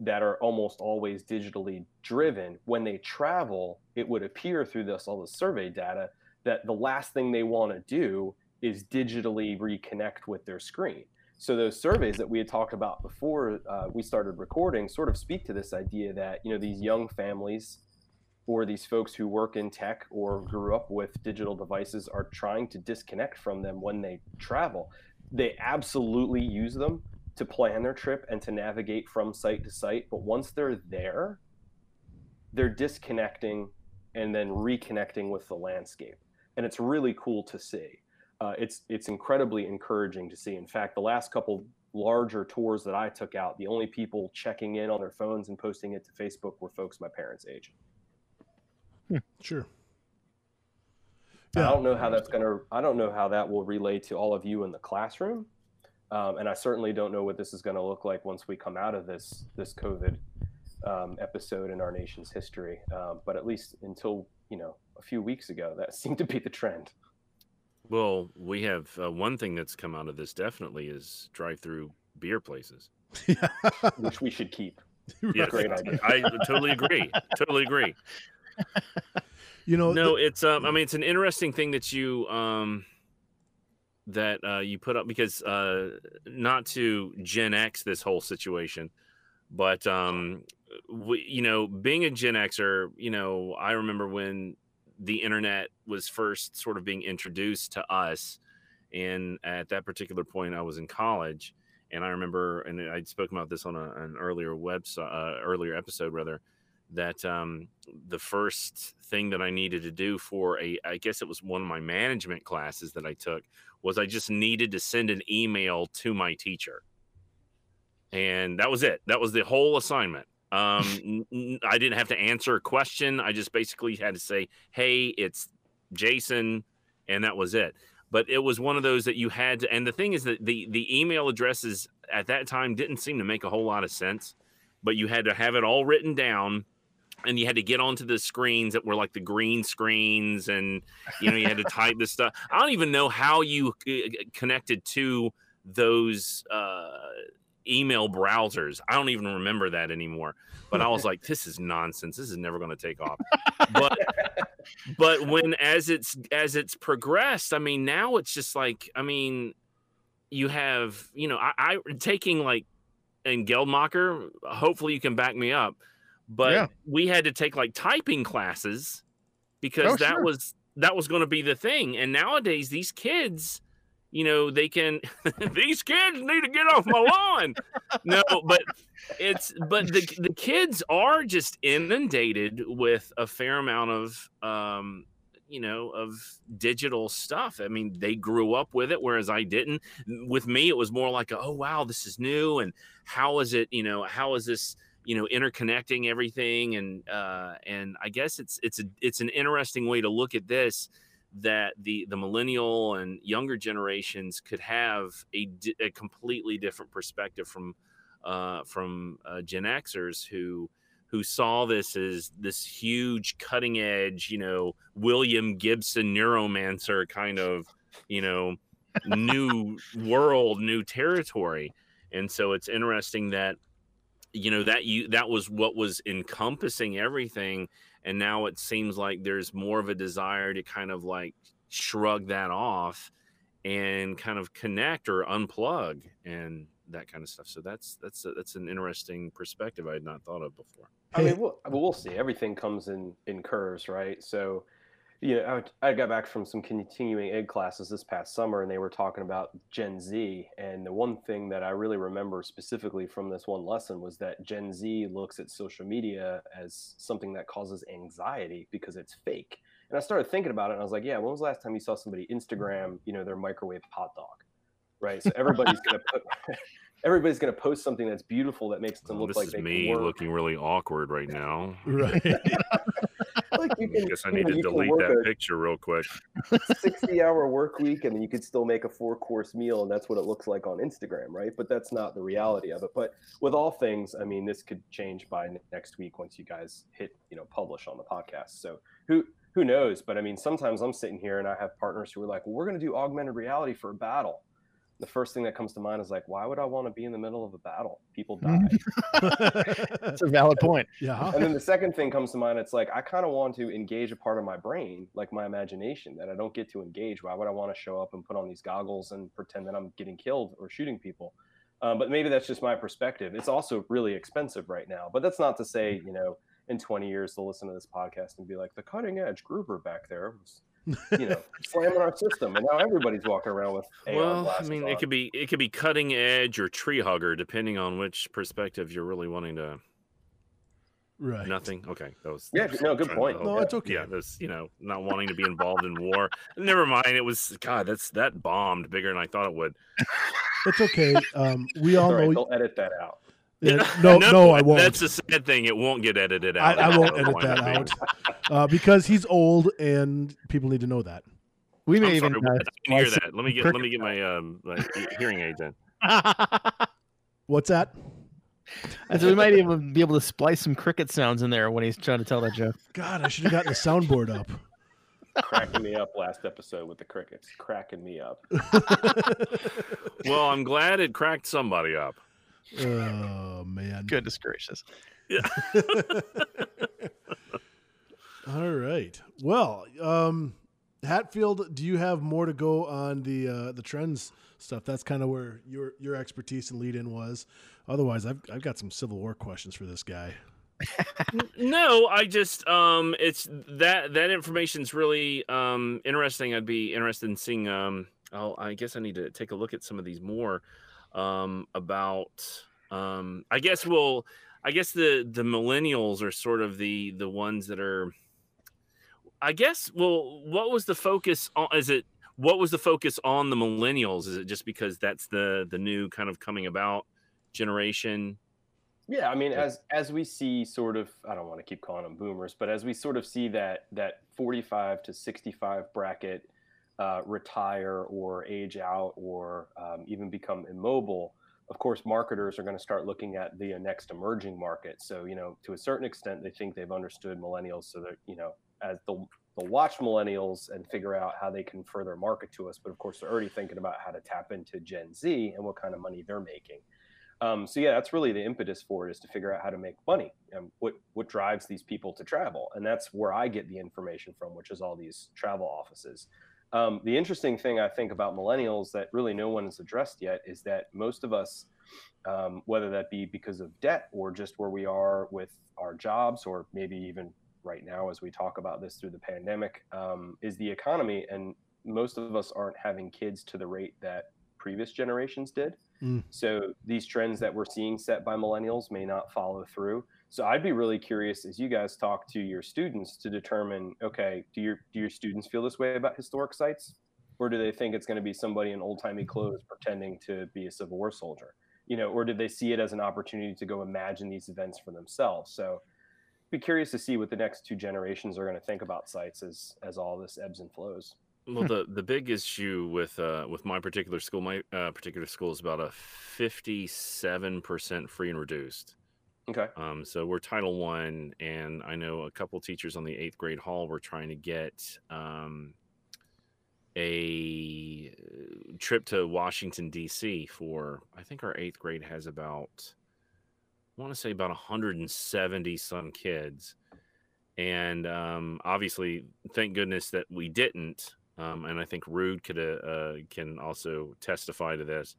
that are almost always digitally driven. When they travel, it would appear through this all the survey data that the last thing they want to do is digitally reconnect with their screen. So those surveys that we had talked about before uh, we started recording sort of speak to this idea that you know these young families or these folks who work in tech or grew up with digital devices are trying to disconnect from them when they travel. They absolutely use them to plan their trip and to navigate from site to site, but once they're there, they're disconnecting and then reconnecting with the landscape. And it's really cool to see. Uh, it's it's incredibly encouraging to see. In fact, the last couple larger tours that I took out, the only people checking in on their phones and posting it to Facebook were folks my parents' age. Sure. I don't know how that's gonna. I don't know how that will relay to all of you in the classroom, um, and I certainly don't know what this is going to look like once we come out of this this COVID um, episode in our nation's history. Um, but at least until you know a few weeks ago, that seemed to be the trend. Well we have uh, one thing that's come out of this definitely is drive through beer places which we should keep. yes Great idea. i totally agree totally agree You know, no it's um i mean it's an interesting thing that you um that uh you put up because uh not to gen x this whole situation but um we, you know being a gen xer you know i remember when the internet was first sort of being introduced to us and at that particular point i was in college and i remember and i'd spoken about this on a, an earlier website uh, earlier episode rather that um, the first thing that I needed to do for a, I guess it was one of my management classes that I took, was I just needed to send an email to my teacher. And that was it. That was the whole assignment. Um, I didn't have to answer a question. I just basically had to say, hey, it's Jason. And that was it. But it was one of those that you had to, and the thing is that the, the email addresses at that time didn't seem to make a whole lot of sense, but you had to have it all written down and you had to get onto the screens that were like the green screens and you know you had to type this stuff i don't even know how you uh, connected to those uh, email browsers. I don't even remember that anymore. But i was like this is nonsense. This is never going to take off. But but when as it's as it's progressed i mean now it's just like i mean you have you know i, I taking like and geldmacher hopefully you can back me up but Yeah. we had to take like typing classes because Oh, that sure. was that was going to be the thing. And nowadays these kids you know they can these kids need to get off my lawn. No but it's but the the kids are just inundated with a fair amount of um you know of digital stuff. I mean they grew up with it whereas i didn't. With me it was more like oh wow this is new and how is it you know how is this you know interconnecting everything? And uh and i guess it's it's a it's an interesting way to look at this that the the millennial and younger generations could have a, a completely different perspective from uh from uh, gen xers who who saw this as this huge cutting edge you know william gibson neuromancer kind of you know new world new territory. And so it's interesting that you know that you that was what was encompassing everything and now it seems like there's more of a desire to kind of like shrug that off and kind of connect or unplug and that kind of stuff so that's that's a, that's an interesting perspective i had not thought of before I mean, we'll, well, we'll see. Everything comes in in curves, right? So, you know, I, I got back from some continuing ed classes this past summer, and they were talking about Gen Z. And the one thing that I really remember specifically from this one lesson was that Gen Z looks at social media as something that causes anxiety because it's fake. And I started thinking about it, and I was like, yeah, when was the last time you saw somebody Instagram, mm-hmm. you know, their microwave hot dog? Right. So everybody's gonna put. Everybody's going to post something that's beautiful that makes them Well, look this like is they me can work. looking really awkward right now Right. Like you i guess i need to delete that picture real quick. 60 hour work week and then you could still make a four course meal and that's what it looks like on instagram right? But that's not the reality of it. But with all things i mean this could change by next week once you guys hit you know publish on the podcast. So who who knows? But i mean sometimes i'm sitting here and i have partners who are like well we're going to do augmented reality for a battle the first thing that comes to mind is like why would i want to be in the middle of a battle? People die. That's a valid point. yeah. and then the second thing comes to mind it's like i kind of want to engage a part of my brain like my imagination that i don't get to engage. Why would i want to show up and put on these goggles and pretend that i'm getting killed or shooting people? Um, but maybe that's just my perspective. It's also really expensive right now but that's not to say you know in 20 years they'll listen to this podcast and be like the cutting edge gruber back there was you know slamming our system and now everybody's walking around with AR well i mean on. it could be it could be cutting edge or tree hugger depending on which perspective you're really wanting to Right. nothing okay that was Yeah, no, good trying to- point. No, it's okay. yeah that's you know not wanting to be involved in war never mind it was god that's that bombed bigger than i thought it would It's okay. Um, we all All right, know. they'll edit that out Yeah, no, no, I won't. That's the sad thing. It won't get edited out. I won't edit that out uh, because he's old and people need to know that. We may I'm even sorry, uh, I hear that. Let me get let me get my um my hearing aids in. What's that? And so we might even be able to splice some cricket sounds in there when he's trying to tell that joke. God, I should have gotten the soundboard up. cracking me up last episode with the crickets cracking me up Well, I'm glad it cracked somebody up. Oh man. Goodness gracious. Yeah. All right. Well, um, Hatfield, do you have more to go on the uh, the trends stuff? That's kind of where your your expertise and lead in was. Otherwise, I've I've got some Civil War questions for this guy. No, I just um it's that that information's really um interesting. I'd be interested in seeing um oh I guess I need to take a look at some of these more um about um I guess we'll I guess the the millennials are sort of the the ones that are I guess well what was the focus on is it what was the focus on the millennials? Is it just because that's the the new kind of coming about generation? Yeah i mean as as we see sort of i don't want to keep calling them boomers but as we sort of see that that 45 to 65 bracket uh, retire or age out or um, even become immobile of course, marketers are going to start looking at the next emerging market. So, you know, to a certain extent, they think they've understood millennials, so that you know, as they'll they'll watch millennials and figure out how they can further market to us. But of course, they're already thinking about how to tap into Gen Z and what kind of money they're making. Um, so yeah, that's really the impetus for it is to figure out how to make money and what what drives these people to travel, and that's where I get the information from, which is all these travel offices. Um, the interesting thing I think about millennials that really no one has addressed yet is that most of us, um, whether that be because of debt or just where we are with our jobs, or maybe even right now as we talk about this through the pandemic, um, is the economy, and most of us aren't having kids to the rate that previous generations did. Mm. So these trends that we're seeing set by millennials may not follow through. So I'd be really curious as you guys talk to your students to determine, okay, do your do your students feel this way about historic sites, or do they think it's going to be somebody in old timey clothes pretending to be a Civil War soldier, you know, or did they see it as an opportunity to go imagine these events for themselves? So be curious to see what the next two generations are going to think about sites as as all this ebbs and flows. Well, the the big issue with uh, with my particular school, my uh, particular school is about a fifty seven percent free and reduced. Okay. Um, so we're Title One, and I know a couple teachers on the eighth grade hall were trying to get um, a uh, trip to Washington D.C. for. I think our eighth grade has about, I want to say about 170 some kids, and um, obviously, thank goodness that we didn't. Um, and I think Rude could uh, uh, can also testify to this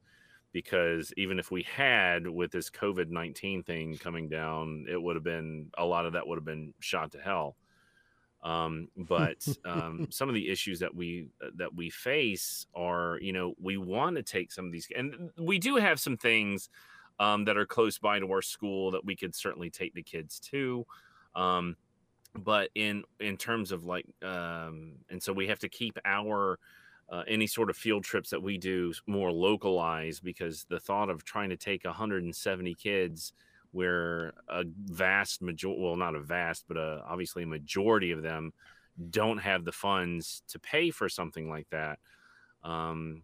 because even if we had with this COVID 19 thing coming down, it would have been a lot of that would have been shot to hell. Um, but um, some of the issues that we uh, that we face are, you know, we want to take some of these, and we do have some things um, that are close by to our school that we could certainly take the kids to. Um, but in in terms of like, um, and so we have to keep our uh, any sort of field trips that we do more localized because the thought of trying to take 170 kids where a vast majority well not a vast but a, obviously a majority of them don't have the funds to pay for something like that um,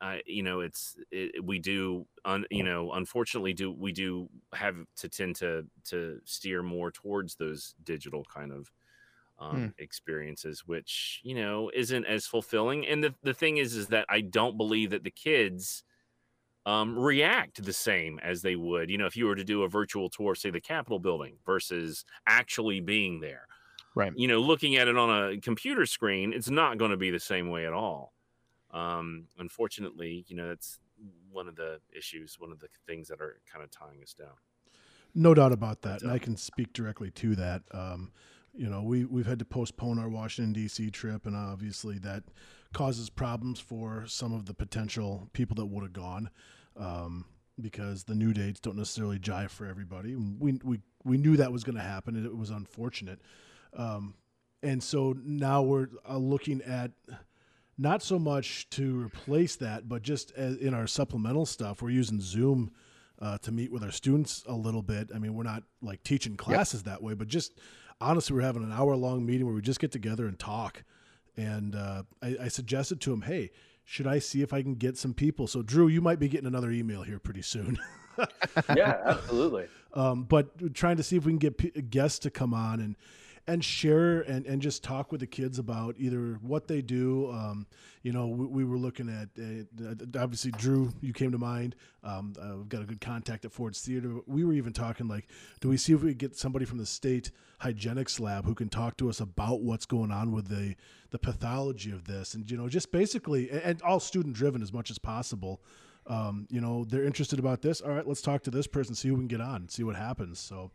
I, you know it's it, we do un, you know unfortunately do we do have to tend to to steer more towards those digital kind of um, Hmm. experiences, which you know isn't as fulfilling. And the the thing is, is that I don't believe that the kids um, react the same as they would, you know, if you were to do a virtual tour, say the Capitol building, versus actually being there. Right. You know, looking at it on a computer screen, it's not going to be the same way at all. Um, unfortunately, you know, that's one of the issues, one of the things that are kind of tying us down. No doubt about that, and I can speak directly to that. Um, you know, we we've had to postpone our Washington D.C. trip, and obviously that causes problems for some of the potential people that would have gone, um, because the new dates don't necessarily jive for everybody. We we we knew that was going to happen, and it was unfortunate. Um, and so now we're uh, looking at not so much to replace that, but just as in our supplemental stuff, we're using Zoom uh, to meet with our students a little bit. I mean, we're not like teaching classes that way, but just honestly, we're having an hour long meeting where we just get together and talk. And uh, I, I suggested to him, hey, should I see if I can get some people? So, Drew, you might be getting another email here pretty soon. yeah, absolutely. um, but trying to see if we can get p- guests to come on and and share and, and just talk with the kids about either what they do. Um, you know, we, we were looking at uh, obviously Drew, you came to mind. Um, uh, we've got a good contact at Ford's Theater. We were even talking like, do we see if we get somebody from the state hygienics lab who can talk to us about what's going on with the the pathology of this, and you know, just basically and, and all student driven as much as possible. Um, you know, they're interested about this. All right, let's talk to this person, see who we can get on, see what happens. So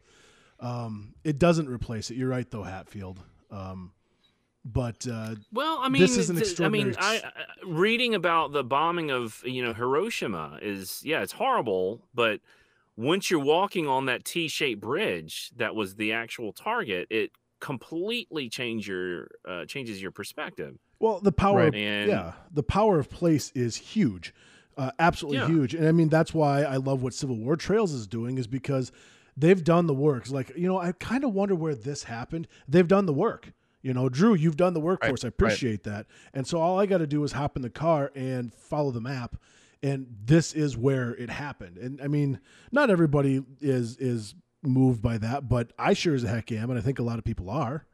um, it doesn't replace it. You're right, though, Hatfield. Um, but uh, Well, I mean, This is an th- I mean, I, I reading about the bombing of you know Hiroshima is yeah, it's horrible. But once you're walking on that T-shaped bridge that was the actual target, it completely change your uh, changes your perspective. well, the power, Right. of, And yeah, the power of place is huge, uh, absolutely Yeah. huge. And I mean, that's why I love what Civil War Trails is doing, is because they've done the work. Like you know, I kind of wonder where this happened. They've done the work. You know, Drew, you've done the work Right, for us. I right. appreciate that. And so all I got to do is hop in the car and follow the map and this is where it happened. And I mean, not everybody is is moved by that, but I sure as heck am, and I think a lot of people are.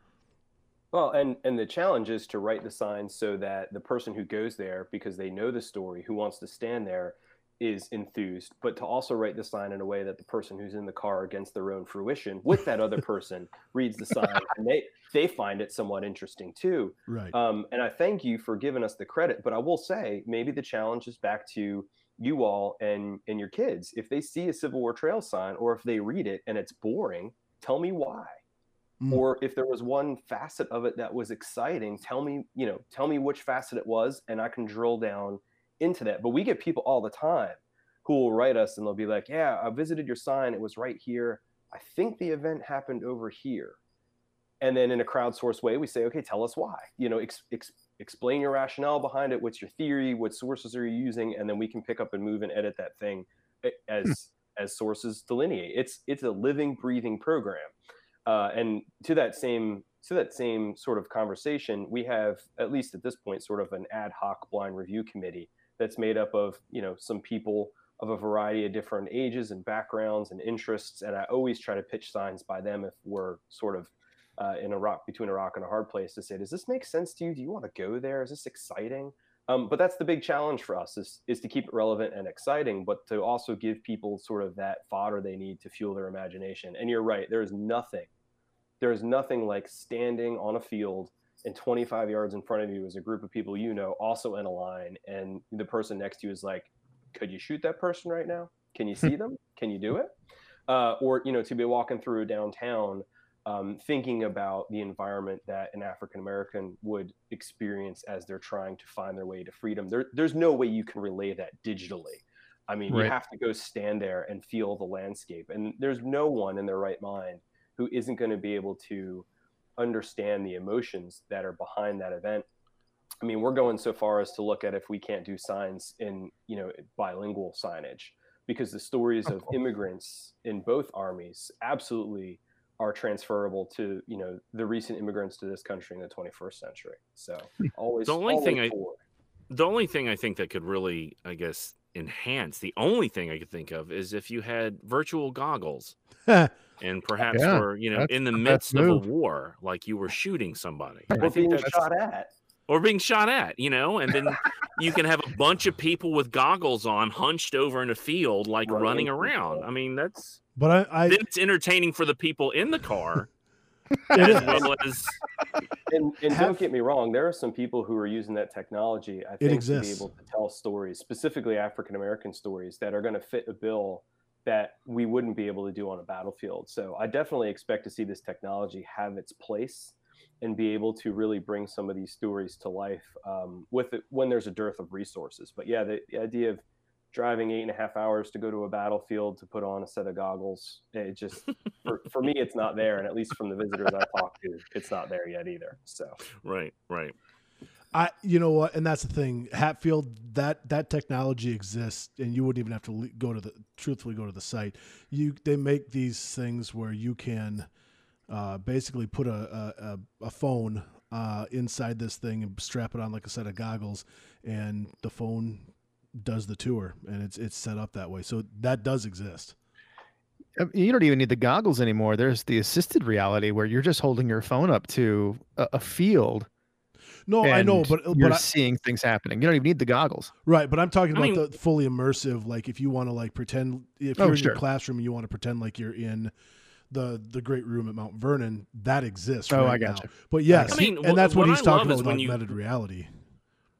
Well, and and the challenge is to write the signs so that the person who goes there because they know the story, who wants to stand there, is enthused, but to also write the sign in a way that the person who's in the car against their own fruition with that other person reads the sign and they they find it somewhat interesting too. Right. Um, and I thank you for giving us the credit, but I will say maybe the challenge is back to you all and and your kids. If they see a Civil War trail sign or if they read it and it's boring, tell me why. Mm. Or if there was one facet of it that was exciting, tell me, you know, tell me which facet it was, and I can drill down into that. But we get people all the time who will write us and they'll be like, Yeah, I visited your sign. It was right here. I think the event happened over here. And then in a crowdsourced way, we say, Okay, tell us why. You know, ex- ex- explain your rationale behind it. What's your theory? What sources are you using? And then we can pick up and move and edit that thing eh, as as sources delineate. It's it's a living, breathing program. Uh, and to that same to that same sort of conversation, we have at least at this point sort of an ad hoc blind review committee that's made up of you know some people of a variety of different ages and backgrounds and interests. And I always try to pitch signs by them if we're sort of uh, in a rock between a rock and a hard place to say, does this make sense to you? Do you want to go there? Is this exciting? Um, but that's the big challenge for us is, is to keep it relevant and exciting, but to also give people sort of that fodder they need to fuel their imagination. And you're right, there is nothing, there is nothing like standing on a field and 25 yards in front of you is a group of people you know also in a line, and the person next to you is like, could you shoot that person right now? Can you see them? Can you do it? Uh, or you know, to be walking through downtown, um, thinking about the environment that an African American would experience as they're trying to find their way to freedom. There, there's no way you can relay that digitally. I mean, Right. you have to go stand there and feel the landscape, and there's no one in their right mind who isn't going to be able to understand the emotions that are behind that event. I mean, we're going so far as to look at if we can't do signs in, you know, bilingual signage because the stories of immigrants in both armies absolutely are transferable to, you know, the recent immigrants to this country in the 21st century. So always The only thing always I- the only thing I think that could really, I guess, enhance the only thing I could think of is if you had virtual goggles and perhaps Yeah, were you know in the the midst of a war, like you were shooting somebody, or I think being that's- shot at. or being shot at, you know, and then you can have a bunch of people with goggles on, hunched over in a field, like Running running around. I mean, that's But I, I then it's entertaining for the people in the car it as is. well as And, and Have- don't get me wrong, there are some people who are using that technology, I think, to be able to tell stories, specifically African American stories, that are going to fit a bill that we wouldn't be able to do on a battlefield. So I definitely expect to see this technology have its place and be able to really bring some of these stories to life um, with it when there's a dearth of resources. But yeah, the, the idea of driving eight and a half hours to go to a battlefield to put on a set of goggles, it just for, for me it's not there, and at least from the visitors I talked to, it's not there yet either. So. right, right. I, you know what, and that's the thing. Hatfield, that that technology exists, and you wouldn't even have to go to the truthfully go to the site. You they make these things where you can uh, basically put a a, a, phone uh, inside this thing and strap it on like a set of goggles, and the phone does the tour, and it's it's set up that way. So that does exist. Uh, You don't even need the goggles anymore. There's the assisted reality where you're just holding your phone up to a, a field. No, I know, uh, but you're but I, seeing things happening. You don't even need the goggles. Right, but I'm talking I about mean- the fully immersive. Like if you want to like pretend if Oh, you're in sure. your classroom and you want to pretend like you're in the the great room at Mount Vernon, that exists. Oh, right I now. gotcha. But yes, I mean, and that's what, what he's I talking about is with when you- augmented reality.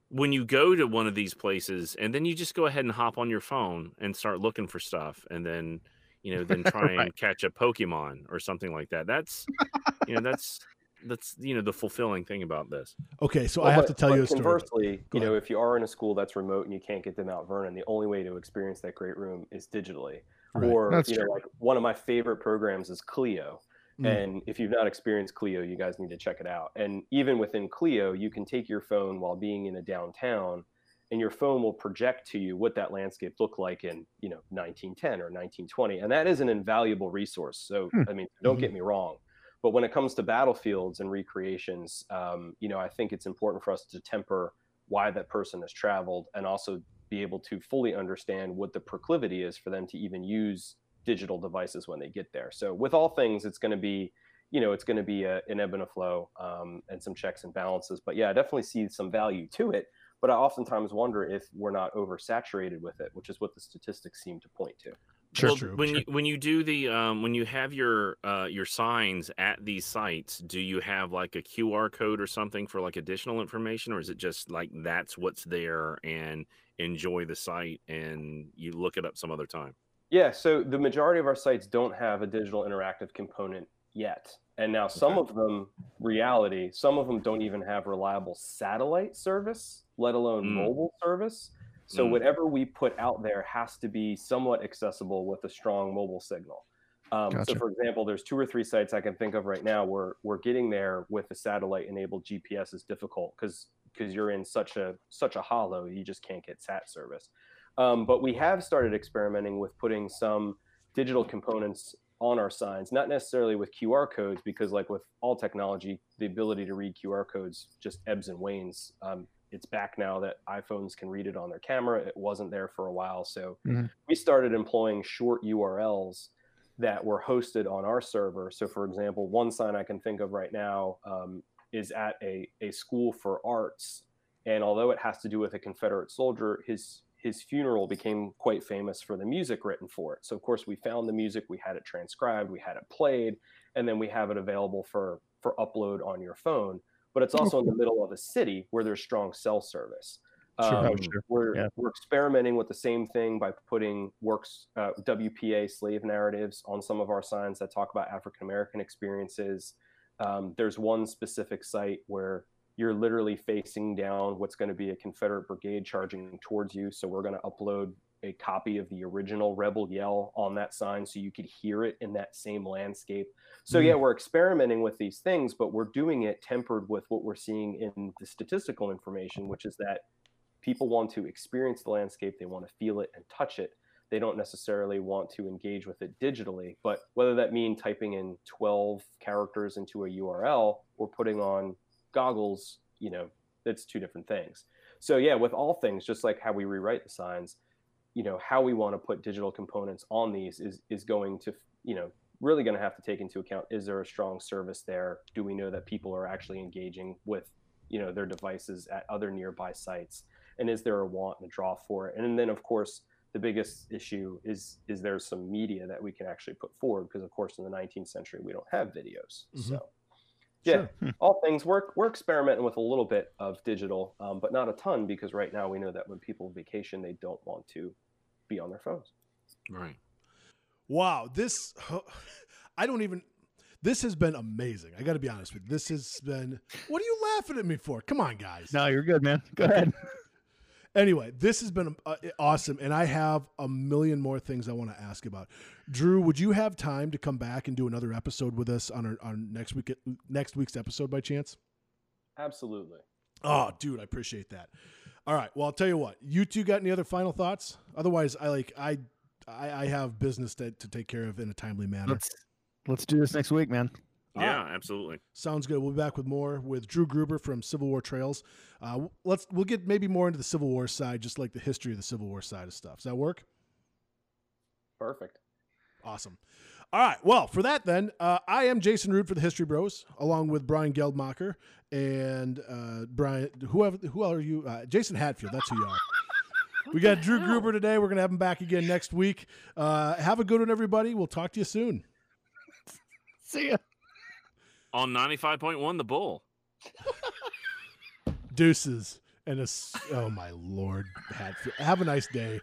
when you go to one of these places and then you just go ahead and hop on your phone and start looking for stuff and then you know then try and catch a pokemon or something like that that's you know that's that's you know the fulfilling thing about this Okay, so Well, I have but- to tell you a story. Conversely, Go you know, if you are in a school that's remote and you can't get to Mount Vernon, the only way to experience that great room is digitally. Right. Or That's you know, like one of my favorite programs is Clio. Mm. And if you've not experienced Clio, you guys need to check it out. And even within Clio, you can take your phone while being in a downtown, and your phone will project to you what that landscape looked like in you know 1910 or 1920, and that is an invaluable resource. So Hmm. I mean, don't Mhm. get me wrong, but when it comes to battlefields and recreations, um, you know, I think it's important for us to temper why that person has traveled and also be able to fully understand what the proclivity is for them to even use digital devices when they get there. So with all things, it's going to be, you know, it's going to be a, an ebb and a flow um, and some checks and balances. But yeah, I definitely see some value to it. But I oftentimes wonder if we're not oversaturated with it, which is what the statistics seem to point to. Sure, well, true, when sure. you when you do the um, when you have your uh, your signs at these sites, do you have like a QR code or something for like additional information, or is it just like that's what's there and enjoy the site and you look it up some other time? Yeah, so the majority of our sites don't have a digital interactive component yet. And now some of them, reality, some of them don't even have reliable satellite service, let alone Mm. mobile service. So Mm. whatever we put out there has to be somewhat accessible with a strong mobile signal. Um, So, for example, there's two or three sites I can think of right now where we're getting there with a satellite-enabled GPS is difficult because because you're in such a such a hollow, you just can't get sat service. Um, but we have started experimenting with putting some digital components on our signs, not necessarily with QR codes, because like with all technology, the ability to read QR codes just ebbs and wanes. Um, it's back now that iPhones can read it on their camera. It wasn't there for a while, so Mhm. we started employing short URLs that were hosted on our server. So, for example, one sign I can think of right now um, is at a, a school for arts, and although it has to do with a Confederate soldier, his his funeral became quite famous for the music written for it. So, of course, we found the music, we had it transcribed, we had it played, and then we have it available for for upload on your phone. But it's also in the middle of a city where there's strong cell service. Sure, Um, sure. We're Yeah. we're experimenting with the same thing by putting works uh, WPA slave narratives on some of our signs that talk about African American experiences. Um, there's one specific site where you're literally facing down what's going to be a Confederate brigade charging towards you. So we're going to upload a copy of the original Rebel Yell on that sign so you could hear it in that same landscape. So hmm. yeah, we're experimenting with these things, but we're doing it tempered with what we're seeing in the statistical information, which is that people want to experience the landscape, they want to feel it and touch it. They don't necessarily want to engage with it digitally. But whether that mean typing in 12 characters into a URL or putting on goggles, you know, that's two different things. So yeah, with all things, just like how we rewrite the signs, you know, how we want to put digital components on these is is going to, you know, really going to have to take into account is there a strong service there? Do we know that people are actually engaging with, you know, their devices at other nearby sites? And is there a want and a draw for it? And then of course, the biggest issue is is there some media that we can actually put forward because of course in the 19th century we don't have videos. Mhm. So yeah, Sure. all things we're we're experimenting with a little bit of digital, um, but not a ton because right now we know that when people vacation, they don't want to be on their phones. Right. Wow, this I don't even. This has been amazing. I got to be honest with you. This has been. What are you laughing at me for? Come on, guys. No, you're good, man. Go ahead. Anyway, this has been uh, awesome, and I have a million more things I want to ask about. Drew, would you have time to come back and do another episode with us on our on next week next week's episode by chance? Absolutely. Oh, dude, I appreciate that. All right. Well, I'll tell you what. You two got any other final thoughts? Otherwise, I like I I, I have business to, to take care of in a timely manner. Let's let's do this next week, man. All Yeah, absolutely. Sounds good. We'll be back with more with Drew Gruber from Civil War Trails. Uh, let's we'll get maybe more into the Civil War side, just like the history of the Civil War side of stuff. Does that work? Perfect. Awesome. All right. Well, for that then, uh, I am Jason Root for the History Bros, along with Brian Geldmacher and uh, Brian. Whoever, who are you? Uh, Jason Hatfield. That's who you are. We got Drew Gruber today. We're gonna have him back again next week. Uh, have a good one, everybody. We'll talk to you soon. See ya. On 95.1 The Bull. Deuces and a. oh my lord, Hatfield. Have a nice day.